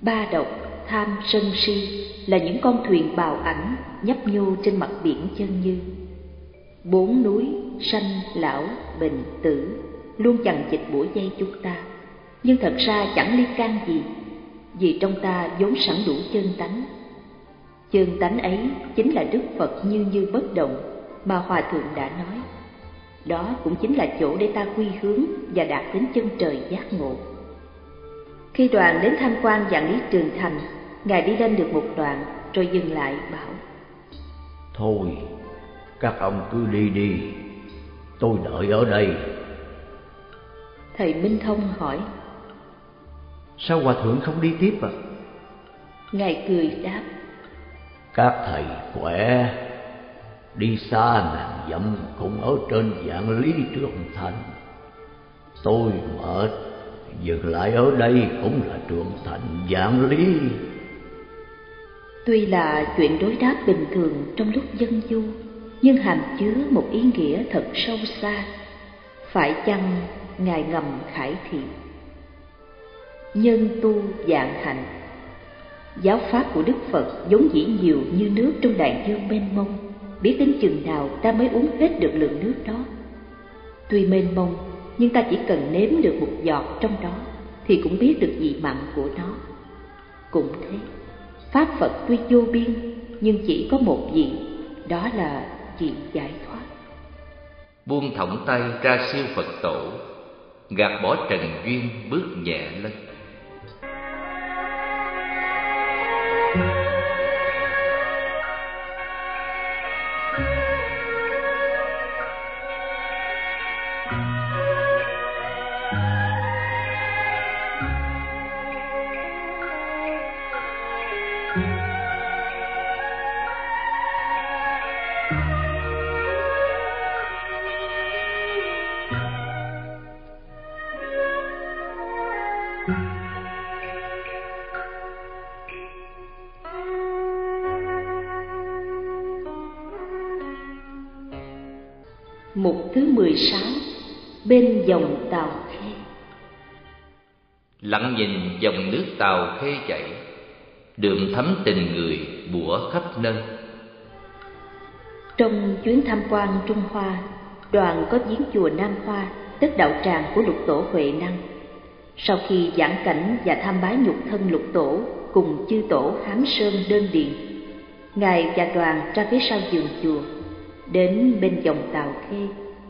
Speaker 4: Ba độc, tham, sân si là những con thuyền bào ảnh nhấp nhô trên mặt biển chân như. Bốn núi, sanh, lão, bình, tử luôn chằng chịt buổi dây chúng ta. Nhưng thật ra chẳng liên can gì, vì trong ta vốn sẵn đủ chân tánh. Chân tánh ấy chính là Đức Phật như như bất động mà Hòa Thượng đã nói. Đó cũng chính là chỗ để ta quy hướng và đạt đến chân trời giác ngộ. Khi đoàn đến tham quan vạn lý trường thành, Ngài đi lên được một đoạn rồi dừng lại bảo
Speaker 5: Thôi, các ông cứ đi đi, tôi đợi ở đây.
Speaker 4: Thầy Minh Thông hỏi.
Speaker 5: Sao hòa thượng không đi tiếp à?
Speaker 4: Ngài cười đáp.
Speaker 5: Các thầy khỏe Đi xa ngàn dặm cũng ở trên dạng lý trường thành. Tôi mệt Dừng lại ở đây cũng là trường thành dạng lý.
Speaker 4: Tuy là chuyện đối đáp bình thường trong lúc dân du Nhưng hàm chứa một ý nghĩa thật sâu xa. Phải chăng Ngài ngầm khải thị. Nhân tu dạng hạnh Giáo pháp của Đức Phật vốn dĩ nhiều như nước trong đại dương mênh mông. Biết đến chừng nào ta mới uống hết được lượng nước đó. Tuy mênh mông, nhưng ta chỉ cần nếm được một giọt trong đó Thì cũng biết được vị mặn của nó. Cũng thế, Pháp Phật tuy vô biên, Nhưng chỉ có một vị, Đó là vị giải thoát.
Speaker 3: Buông thõng tay ra siêu Phật tổ. Gạt bỏ trần duyên bước nhẹ lên.
Speaker 4: 16 Bên dòng tàu khê
Speaker 3: Lặng nhìn dòng nước tàu khê chảy Đường thấm tình người bủa khắp nơi.
Speaker 4: Trong chuyến tham quan Trung Hoa Đoàn có viếng chùa Nam Hoa Tức đạo tràng của lục tổ Huệ Năng. Sau khi giảng cảnh và tham bái nhục thân lục tổ Cùng chư tổ Hám Sơn đơn điện Ngài và đoàn ra phía sau giường chùa Đến bên dòng tàu khê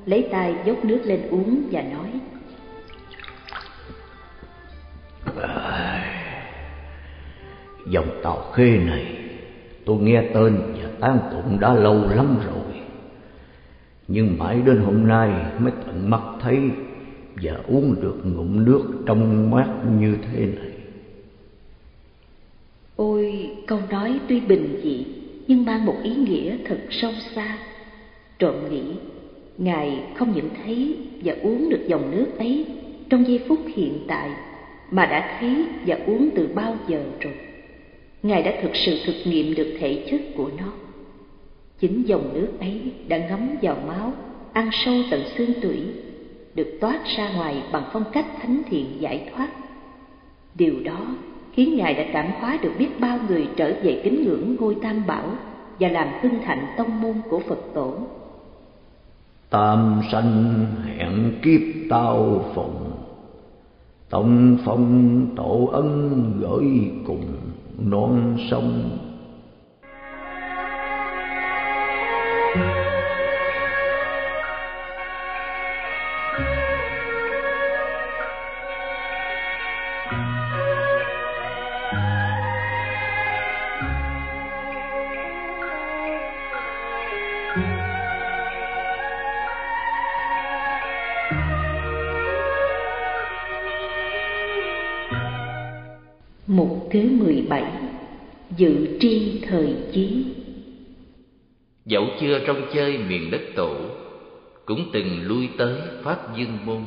Speaker 4: Lấy tay dốc nước lên uống và nói.
Speaker 5: Dòng tàu khê này Tôi nghe tên và tán tụng đã lâu lắm rồi. Nhưng mãi đến hôm nay mới tận mắt thấy Và uống được ngụm nước trong mát như thế này.
Speaker 4: Ôi câu nói tuy bình dị Nhưng mang một ý nghĩa thật sâu xa. Trộm nghĩ Ngài không những thấy và uống được dòng nước ấy Trong giây phút hiện tại, Mà đã thấy và uống từ bao giờ rồi. Ngài đã thực sự thực nghiệm được thể chất của nó. Chính dòng nước ấy đã ngấm vào máu, Ăn sâu tận xương tủy, Được toát ra ngoài bằng phong cách thánh thiện giải thoát. Điều đó khiến Ngài đã cảm hóa được biết bao người trở về kính ngưỡng ngôi tam bảo Và làm hưng thạnh tông môn của Phật tổ.
Speaker 5: Tam sanh hẹn kiếp tao phụng. Tông phong tổ ân gửi cùng non sông.
Speaker 3: Chưa trong chơi miền đất tổ, Cũng từng lui tới Pháp Dương Môn.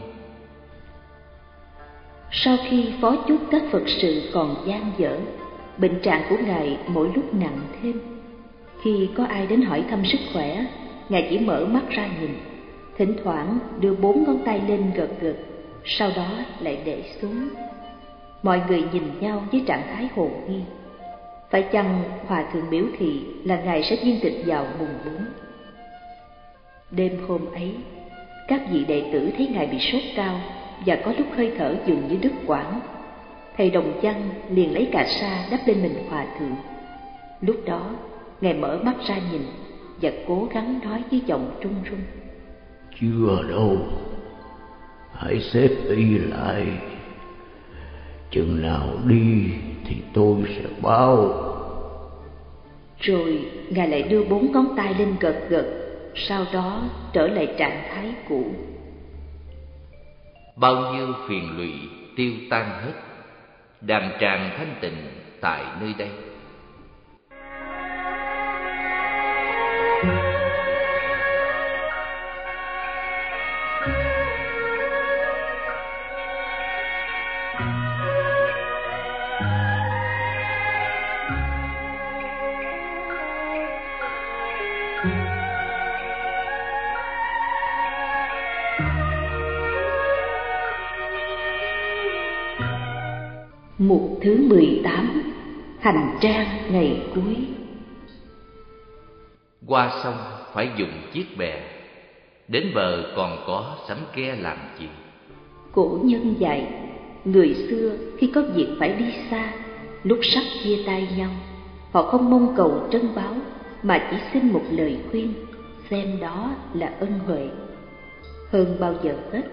Speaker 4: Sau khi phó chúc các Phật sự còn gian dở, Bệnh trạng của Ngài mỗi lúc nặng thêm. Khi có ai đến hỏi thăm sức khỏe, Ngài chỉ mở mắt ra nhìn, Thỉnh thoảng đưa bốn ngón tay lên gật gật Sau đó lại để xuống. Mọi người nhìn nhau với trạng thái hồn nghi phải chăng Hòa Thượng biểu thị là Ngài sẽ viên tịch vào mùng bốn? Đêm hôm ấy, Các vị đệ tử thấy Ngài bị sốt cao Và có lúc hơi thở dường như đứt quãng. Thầy Đồng Văn liền lấy cà sa đắp lên mình Hòa Thượng. Lúc đó, Ngài mở mắt ra nhìn Và cố gắng nói với giọng run run
Speaker 5: Chưa đâu. Hãy xếp y lại. Chừng nào đi thì tôi sẽ báo.
Speaker 4: Rồi Ngài lại đưa bốn ngón tay lên gật gật Sau đó trở lại trạng thái cũ.
Speaker 3: Bao nhiêu phiền lụy tiêu tan hết đàn tràng thanh tịnh tại nơi đây
Speaker 4: trang ngày cuối.
Speaker 3: Qua sông phải dùng chiếc bè Đến bờ còn có sắm ke làm gì
Speaker 4: Cổ nhân dạy Người xưa khi có việc phải đi xa Lúc sắp chia tay nhau Họ không mong cầu trân báo Mà chỉ xin một lời khuyên Xem đó là ân huệ. Hơn bao giờ hết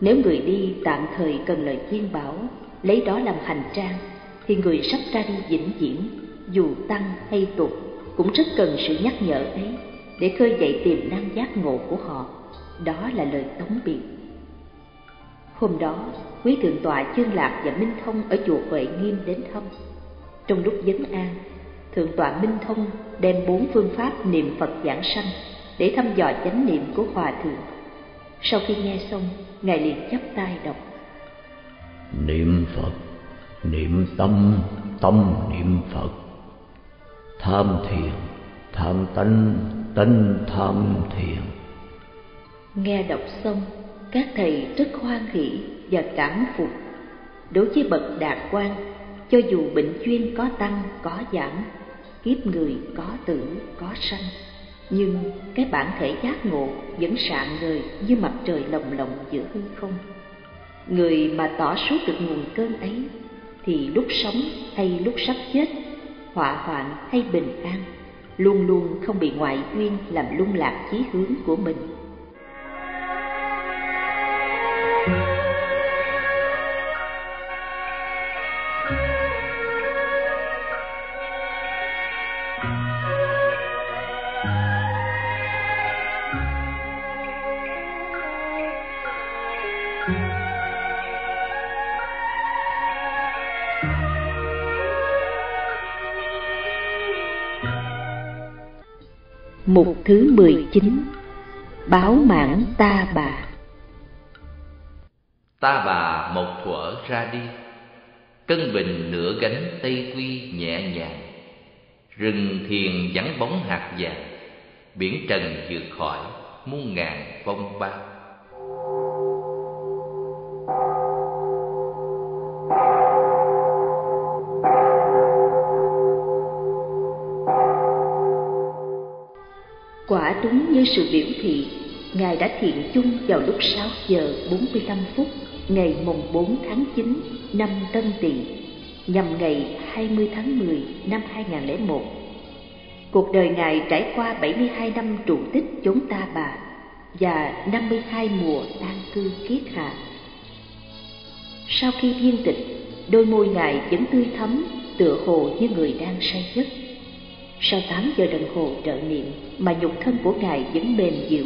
Speaker 4: Nếu người đi tạm thời cần lời khuyên bảo lấy đó làm hành trang thì người sắp ra đi vĩnh viễn, dù tăng hay tục cũng rất cần sự nhắc nhở ấy để khơi dậy tiềm năng giác ngộ của họ. Đó là lời tống biệt. Hôm đó, quý thượng tọa chương lạc và minh thông ở chùa huệ nghiêm đến thăm. Trong lúc vấn an, thượng tọa minh thông đem bốn phương pháp niệm phật giảng sanh để thăm dò chánh niệm của hòa thượng. Sau khi nghe xong, ngài liền chắp tay đọc.
Speaker 5: Niệm phật niệm tâm tâm niệm phật. Tham thiền, tham tánh tánh tham thiền.
Speaker 4: Nghe đọc xong, các thầy rất hoan hỷ và cảm phục. Đối với bậc đạt quan, cho dù bệnh duyên có tăng, có giảm, kiếp người có tử, có sanh, nhưng cái bản thể giác ngộ vẫn sạng ngời như mặt trời lồng lộng giữa hư không. Người mà tỏ suốt được nguồn cơn ấy thì lúc sống hay lúc sắp chết họa hoạn hay bình an, luôn luôn không bị ngoại duyên làm lung lạc chí hướng của mình. Mục thứ 19 Báo mãn ta bà.
Speaker 3: Ta bà một thuở ra đi, Cân bình nửa gánh tây quy nhẹ nhàng. Rừng thiền vắng bóng hạt vàng, Biển trần vượt khỏi, muôn ngàn phong ba.
Speaker 4: Quả đúng như sự biểu thị, Ngài đã thiện chung vào lúc 6 giờ 45 phút ngày mùng 4 tháng 9 năm Tân Tỵ, nhằm ngày 20 tháng 10 năm 2001. Cuộc đời Ngài trải qua 72 năm trụ tích chốn ta bà và 52 mùa an cư kiết hạ. Sau khi viên tịch, đôi môi Ngài vẫn tươi thắm, tựa hồ như người đang say giấc sau tám giờ đồng hồ trợ niệm mà nhục thân của Ngài vẫn mềm dịu,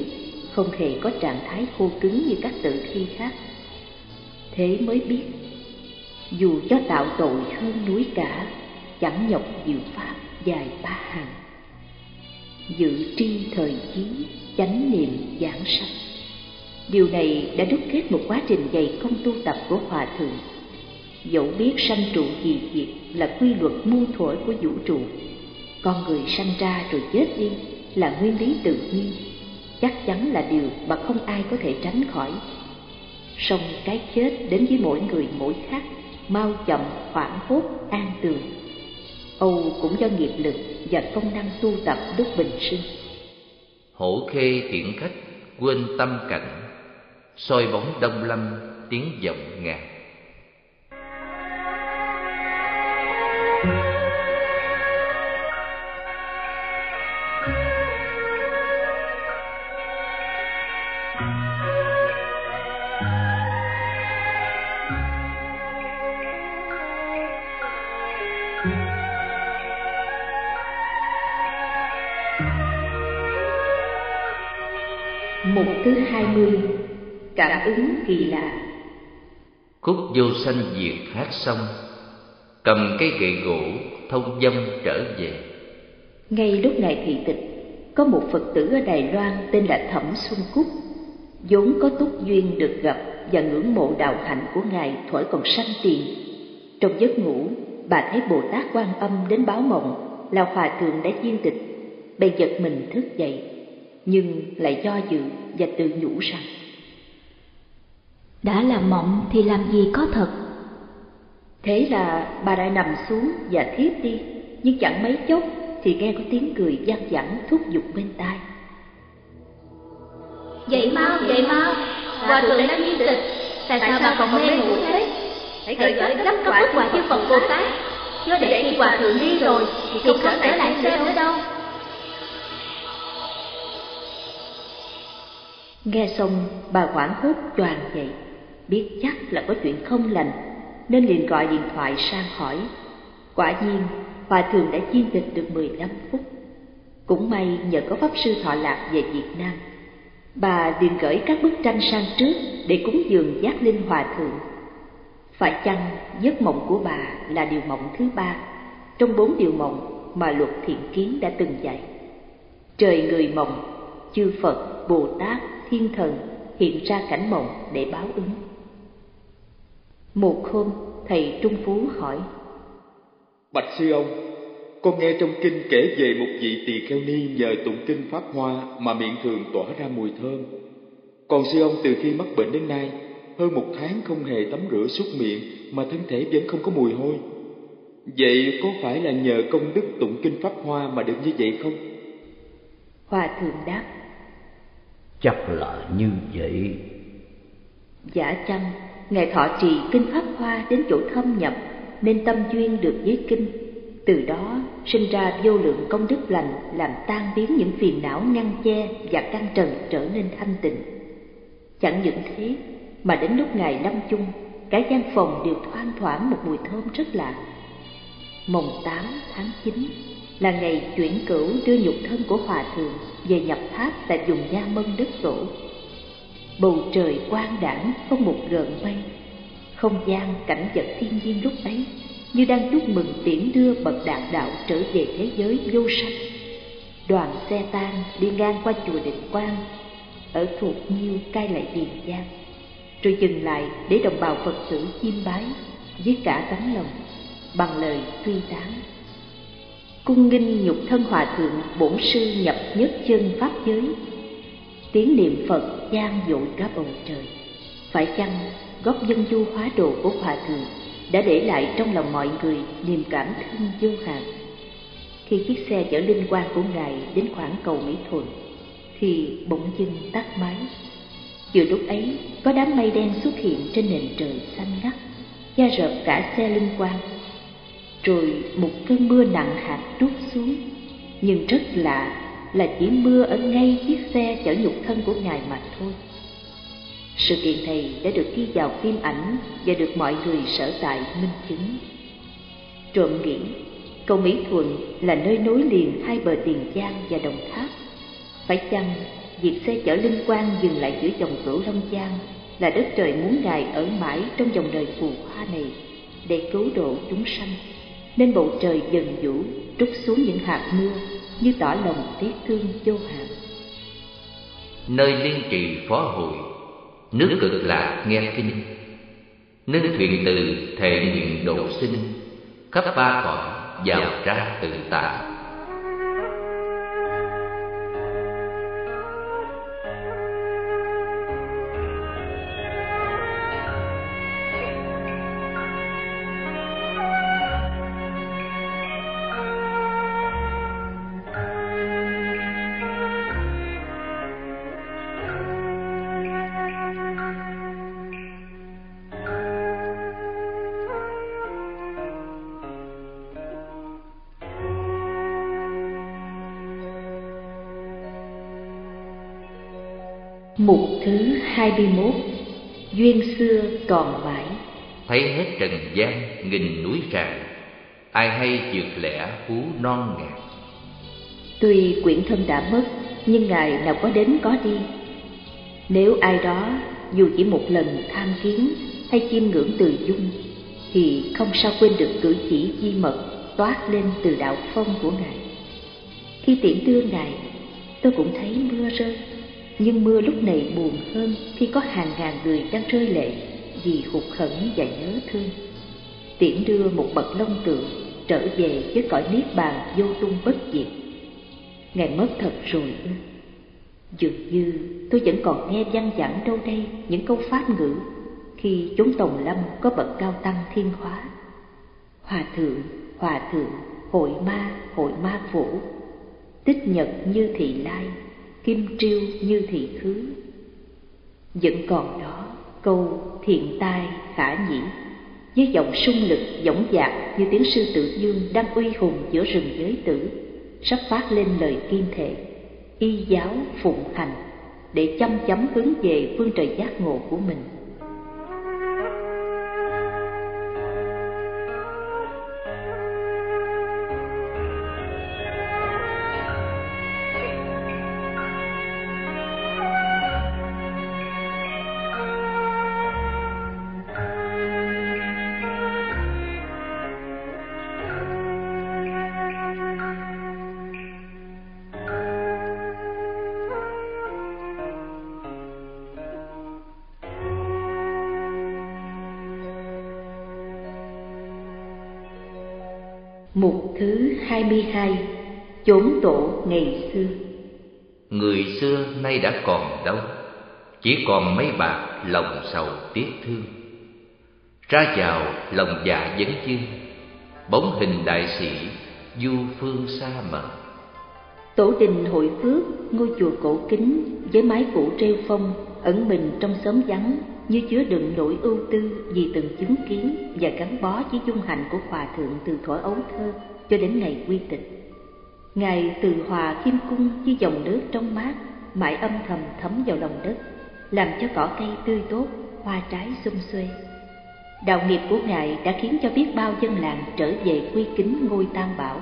Speaker 4: không hề có trạng thái khô cứng như các tự thi khác. Thế mới biết, dù cho tạo tội hơn núi cả, chẳng nhọc diệu pháp dài ba hàng. Dự tri thời chí, chánh niệm giảng sanh. Điều này đã đúc kết một quá trình dày công tu tập của Hòa Thượng. Dẫu biết sanh trụ gì diệt là quy luật muôn thuở của vũ trụ, con người sanh ra rồi chết đi là nguyên lý tự nhiên. Chắc chắn là điều mà không ai có thể tránh khỏi. Song cái chết đến với mỗi người mỗi khác, mau chậm, hoảng hốt, an tường. Âu cũng do nghiệp lực và công năng tu tập lúc bình sinh.
Speaker 3: Hổ khê tiễn khách, quên tâm cảnh. Soi bóng đông lâm, tiếng vọng ngàn
Speaker 4: Cảm ứng kỳ lạ.
Speaker 3: Khúc vô sanh diệt hát xong cầm cây gậy gỗ thông dâm trở về.
Speaker 4: Ngay lúc ngài thị tịch có một phật tử ở đài loan tên là thẩm xuân cúc vốn có túc duyên được gặp và ngưỡng mộ đạo hạnh của ngài thuở còn sanh tiền. Trong giấc ngủ bà thấy bồ tát quan âm đến báo mộng là hòa thượng đã viên tịch bèn giật mình thức dậy nhưng lại do dự và tự nhủ rằng
Speaker 6: đã là mộng thì làm gì có thật?
Speaker 4: Thế là bà đã nằm xuống và thiếp đi nhưng chẳng mấy chốc thì nghe có tiếng cười vang vẳng thúc giục bên tai.
Speaker 6: Dậy mau dậy mau hòa thượng đã viên tịch. Tại sao bà còn mê ngủ thế? Hãy gửi gấp có bức quả chư phật bồ tát. Chứ để khi hòa thượng đi rồi thì không trở lại xem nữa đâu.
Speaker 4: Nghe xong bà hoảng hốt choàng dậy biết chắc là có chuyện không lành, nên liền gọi điện thoại sang hỏi. Quả nhiên, hòa thượng đã chiên tịch được 15 phút. Cũng may nhờ có pháp sư thọ lạc về việt nam, bà liền gửi các bức tranh sang trước để cúng dường giác linh hòa thượng. Phải chăng giấc mộng của bà là điều mộng thứ ba? Trong bốn điều mộng mà luật thiện kiến đã từng dạy. Trời người mộng, chư phật, bồ tát, thiên thần hiện ra cảnh mộng để báo ứng một hôm thầy trung phú hỏi.
Speaker 10: Bạch sư ông con nghe trong kinh kể về một vị tỳ kheo ni nhờ tụng kinh pháp hoa mà miệng thường tỏa ra mùi thơm. Còn sư ông từ khi mắc bệnh đến nay hơn một tháng không hề tắm rửa súc miệng mà thân thể vẫn không có mùi hôi. Vậy có phải là nhờ công đức tụng kinh pháp hoa mà được như vậy không?
Speaker 4: Hòa thượng đáp.
Speaker 5: Chắc là như vậy.
Speaker 4: Giả chăng ngài thọ trì kinh pháp hoa đến chỗ thâm nhập, nên tâm duyên được với kinh. Từ đó, sinh ra vô lượng công đức lành, làm tan biến những phiền não ngăn che và căn trần trở nên thanh tịnh. Chẳng những thế, mà đến lúc ngài lâm chung, cả gian phòng đều thoang thoảng một mùi thơm rất lạ. Mồng 8 tháng 9 là ngày chuyển cửu đưa nhục thân của hòa thượng về nhập tháp tại vùng nha mân đất tổ bầu trời quang đãng không một gợn mây không gian cảnh vật thiên nhiên lúc ấy như đang chúc mừng tiễn đưa bậc đạt đạo trở về thế giới vô sanh. Đoàn xe tan đi ngang qua chùa định quang, ở thuộc nhiêu cai lại tiền giang, rồi dừng lại để đồng bào phật tử chiêm bái với cả tấm lòng bằng lời tuy tán. Cung nghinh nhục thân hòa thượng bổn sư nhập nhất chân pháp giới tiếng niệm phật gian dội cả bầu trời. Phải chăng góc dân du hóa đồ của hòa thượng đã để lại trong lòng mọi người niềm cảm thương vô hạn? Khi chiếc xe chở linh quan của ngài đến khoảng cầu mỹ thuận, thì bỗng dưng tắt máy. Vừa lúc ấy, có đám mây đen xuất hiện trên nền trời xanh ngắt, da rợp cả xe linh quan rồi một cơn mưa nặng hạt trút xuống, nhưng rất lạ là chỉ mưa ở ngay chiếc xe chở nhục thân của ngài mà thôi. Sự kiện này đã được ghi vào phim ảnh và được mọi người sở tại minh chứng. Trộm nghĩ cầu mỹ thuận là nơi nối liền hai bờ tiền giang và đồng tháp. Phải chăng việc xe chở linh quan dừng lại giữa dòng cửu long giang là đất trời muốn ngài ở mãi trong dòng đời phù hoa này để cứu độ chúng sanh? Nên bầu trời dần vũ, trút xuống những hạt mưa như tỏ lòng tiếc thương vô hạn.
Speaker 3: Nơi liên trì phó hội, nước cực lạc nghe kinh. Nâng thuyền từ thể nguyện độ sinh, khắp ba cõi vào ra tự tại
Speaker 4: 21 Duyên xưa còn mãi.
Speaker 3: Thấy hết trần gian nghìn núi tràng Ai hay dược lẽ phú non ngàn.
Speaker 4: Tuy quyển thân đã mất Nhưng Ngài nào có đến có đi. Nếu ai đó dù chỉ một lần tham kiến Hay chiêm ngưỡng từ dung thì không sao quên được cử chỉ di mật toát lên từ đạo phong của ngài. Khi tiễn đưa ngài tôi cũng thấy mưa rơi nhưng mưa lúc này buồn hơn khi có hàng ngàn người đang rơi lệ vì hụt khẩn và nhớ thương. Tiễn đưa một bậc long tượng trở về với cõi niết bàn vô tung bất diệt. Ngài mất thật rồi ư? Dường như tôi vẫn còn nghe văng vẳng đâu đây, những câu pháp ngữ khi chúng tòng lâm có bậc cao tăng thiên hóa. Hòa thượng hòa thượng, hội ma hội ma phủ tích nhật như thị lai kim triêu như thị khứ vẫn còn đó câu thiện tai khả nhĩ, với giọng sung lực dõng dạc, như tiếng sư tử dương đang uy hùng giữa rừng giới tử, sắp phát lên lời kiên thể, y giáo phụng hành, để chăm chấm hướng về phương trời giác ngộ của mình. 22 Chốn tổ ngày xưa.
Speaker 3: Người xưa nay đã còn đâu Chỉ còn mấy bạc lòng sầu tiếc thương. Ra vào lòng dạ vấn chương Bóng hình đại sĩ du phương xa mờ.
Speaker 4: Tổ đình hội phước Ngôi chùa cổ kính Với mái phủ treo phong Ẩn mình trong xóm vắng Như chứa đựng nỗi ưu tư Vì từng chứng kiến Và gắn bó với dung hạnh của Hòa Thượng Từ thuở ấu thơ cho đến ngày quy tịch. Ngài từ hòa kim cung với dòng nước trong mát, mãi âm thầm thấm vào lòng đất, làm cho cỏ cây tươi tốt, hoa trái xum xuê. Đạo nghiệp của ngài đã khiến cho biết bao dân làng trở về quy kính ngôi tam bảo.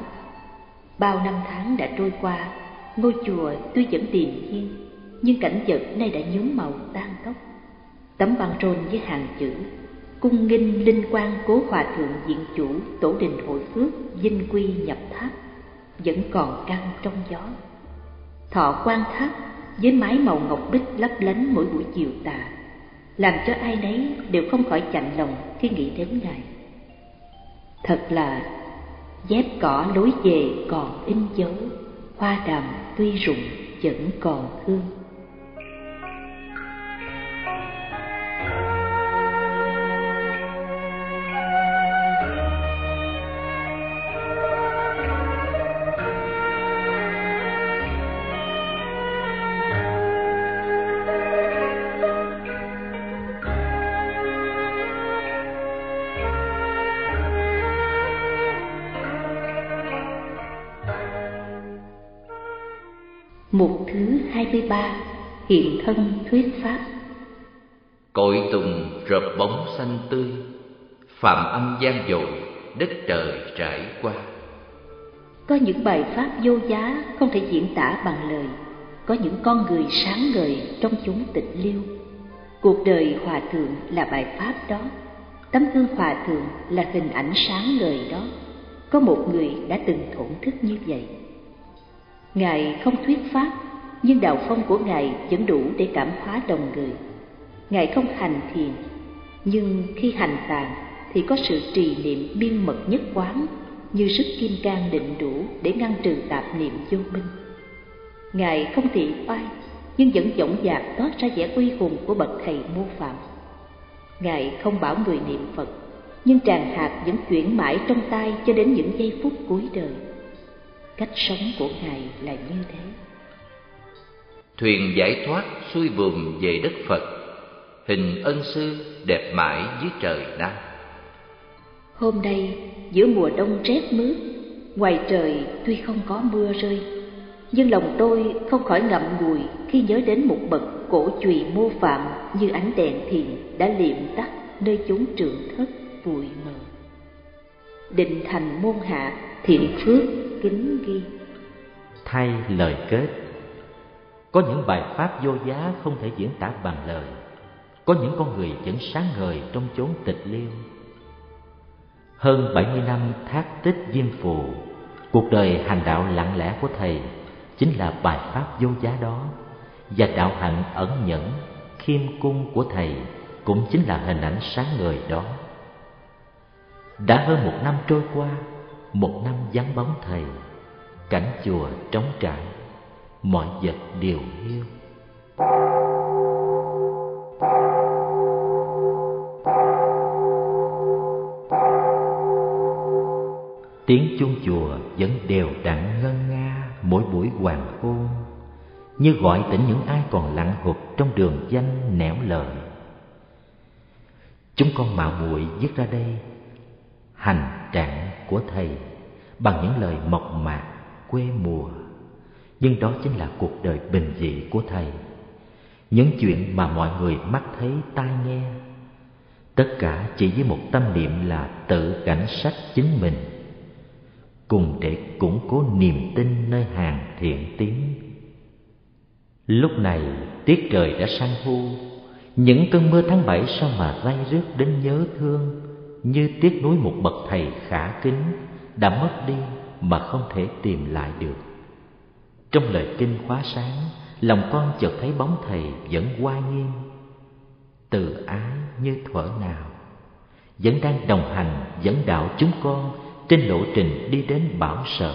Speaker 4: Bao năm tháng đã trôi qua, ngôi chùa tuy vẫn điềm nhiên nhưng cảnh vật nay đã nhuốm màu tan tóc. Tấm băng rôn với hàng chữ cung nghinh linh quan cố hòa thượng diện chủ tổ đình hội phước dinh quy nhập tháp, vẫn còn căng trong gió. Thọ quan tháp với mái màu ngọc bích lấp lánh mỗi buổi chiều tà, làm cho ai nấy đều không khỏi chạnh lòng khi nghĩ đến ngài. Thật là dép cỏ lối về còn in dấu, hoa đàm tuy rụng vẫn còn hương. Mục thứ 23 Hiện thân thuyết pháp.
Speaker 3: Cội tùng rợp bóng xanh tươi Phạm âm gian dội Đất trời trải qua.
Speaker 4: Có những bài pháp vô giá Không thể diễn tả bằng lời. Có những con người sáng ngời Trong chúng tịch liêu. Cuộc đời hòa thượng là bài pháp đó. Tấm gương hòa thượng là hình ảnh sáng ngời đó. Có một người đã từng thổn thức như vậy Ngài không thuyết pháp, nhưng đạo phong của Ngài vẫn đủ để cảm hóa đồng người. Ngài không hành thiền, nhưng khi hành tàn thì có sự trì niệm biên mật nhất quán như sức kim cang định đủ để ngăn trừ tạp niệm vô minh. Ngài không thị oai, nhưng vẫn dõng dạc toát ra vẻ uy hùng của bậc thầy mô phạm. Ngài không bảo người niệm Phật, nhưng tràng hạt vẫn chuyển mãi trong tay cho đến những giây phút cuối đời cách sống của ngài là như thế.
Speaker 3: Thuyền giải thoát xuôi buồm về đất phật hình ân sư đẹp mãi dưới trời nam.
Speaker 4: Hôm nay giữa mùa đông rét mướt ngoài trời tuy không có mưa rơi nhưng lòng tôi không khỏi ngậm ngùi khi nhớ đến một bậc cổ chùy mô phạm như ánh đèn thiền đã liệm tắt nơi chốn trường thất bụi mờ định thành môn hạ thiện phước kính ghi.
Speaker 2: Thay lời kết. Có những bài pháp vô giá không thể diễn tả bằng lời. Có những con người vẫn sáng ngời trong chốn tịch liêu. Hơn 70 năm thác tích diêm phù, cuộc đời hành đạo lặng lẽ của Thầy chính là bài pháp vô giá đó, và đạo hạnh ẩn nhẫn, khiêm cung của Thầy cũng chính là hình ảnh sáng ngời đó. Đã hơn một năm trôi qua, một năm vắng bóng Thầy, cảnh chùa trống trải, mọi vật đều hiu. Tiếng chuông chùa vẫn đều đặn ngân nga mỗi buổi hoàng hôn Như gọi tỉnh những ai còn lặng hụt trong đường danh nẻo lợi Chúng con mạo muội viết ra đây Hành trạng của Thầy Bằng những lời mộc mạc, quê mùa. Nhưng đó chính là cuộc đời bình dị của Thầy. Những chuyện mà mọi người mắt thấy tai nghe Tất cả chỉ với một tâm niệm là tự cảnh sát chính mình. Cùng để củng cố niềm tin nơi hàng thiện tiến lúc này tiết trời đã sang thu những cơn mưa tháng bảy sao mà day rước đến nhớ thương như tiếc nuối một bậc thầy khả kính, đã mất đi mà không thể tìm lại được. Trong lời kinh khóa sáng, lòng con chợt thấy bóng thầy vẫn oai nghiêm từ ái như thuở nào, vẫn đang đồng hành dẫn đạo chúng con trên lộ trình đi đến bảo sở.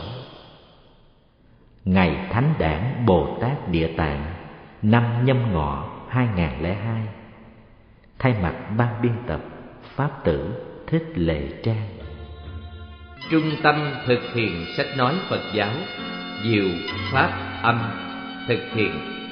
Speaker 2: Ngày thánh đản bồ tát địa tạng, năm nhâm ngọ 2002 thay mặt ban biên tập, pháp tử thích lệ trang.
Speaker 1: Trung tâm thực hiện sách nói phật giáo, diệu pháp âm thực hiện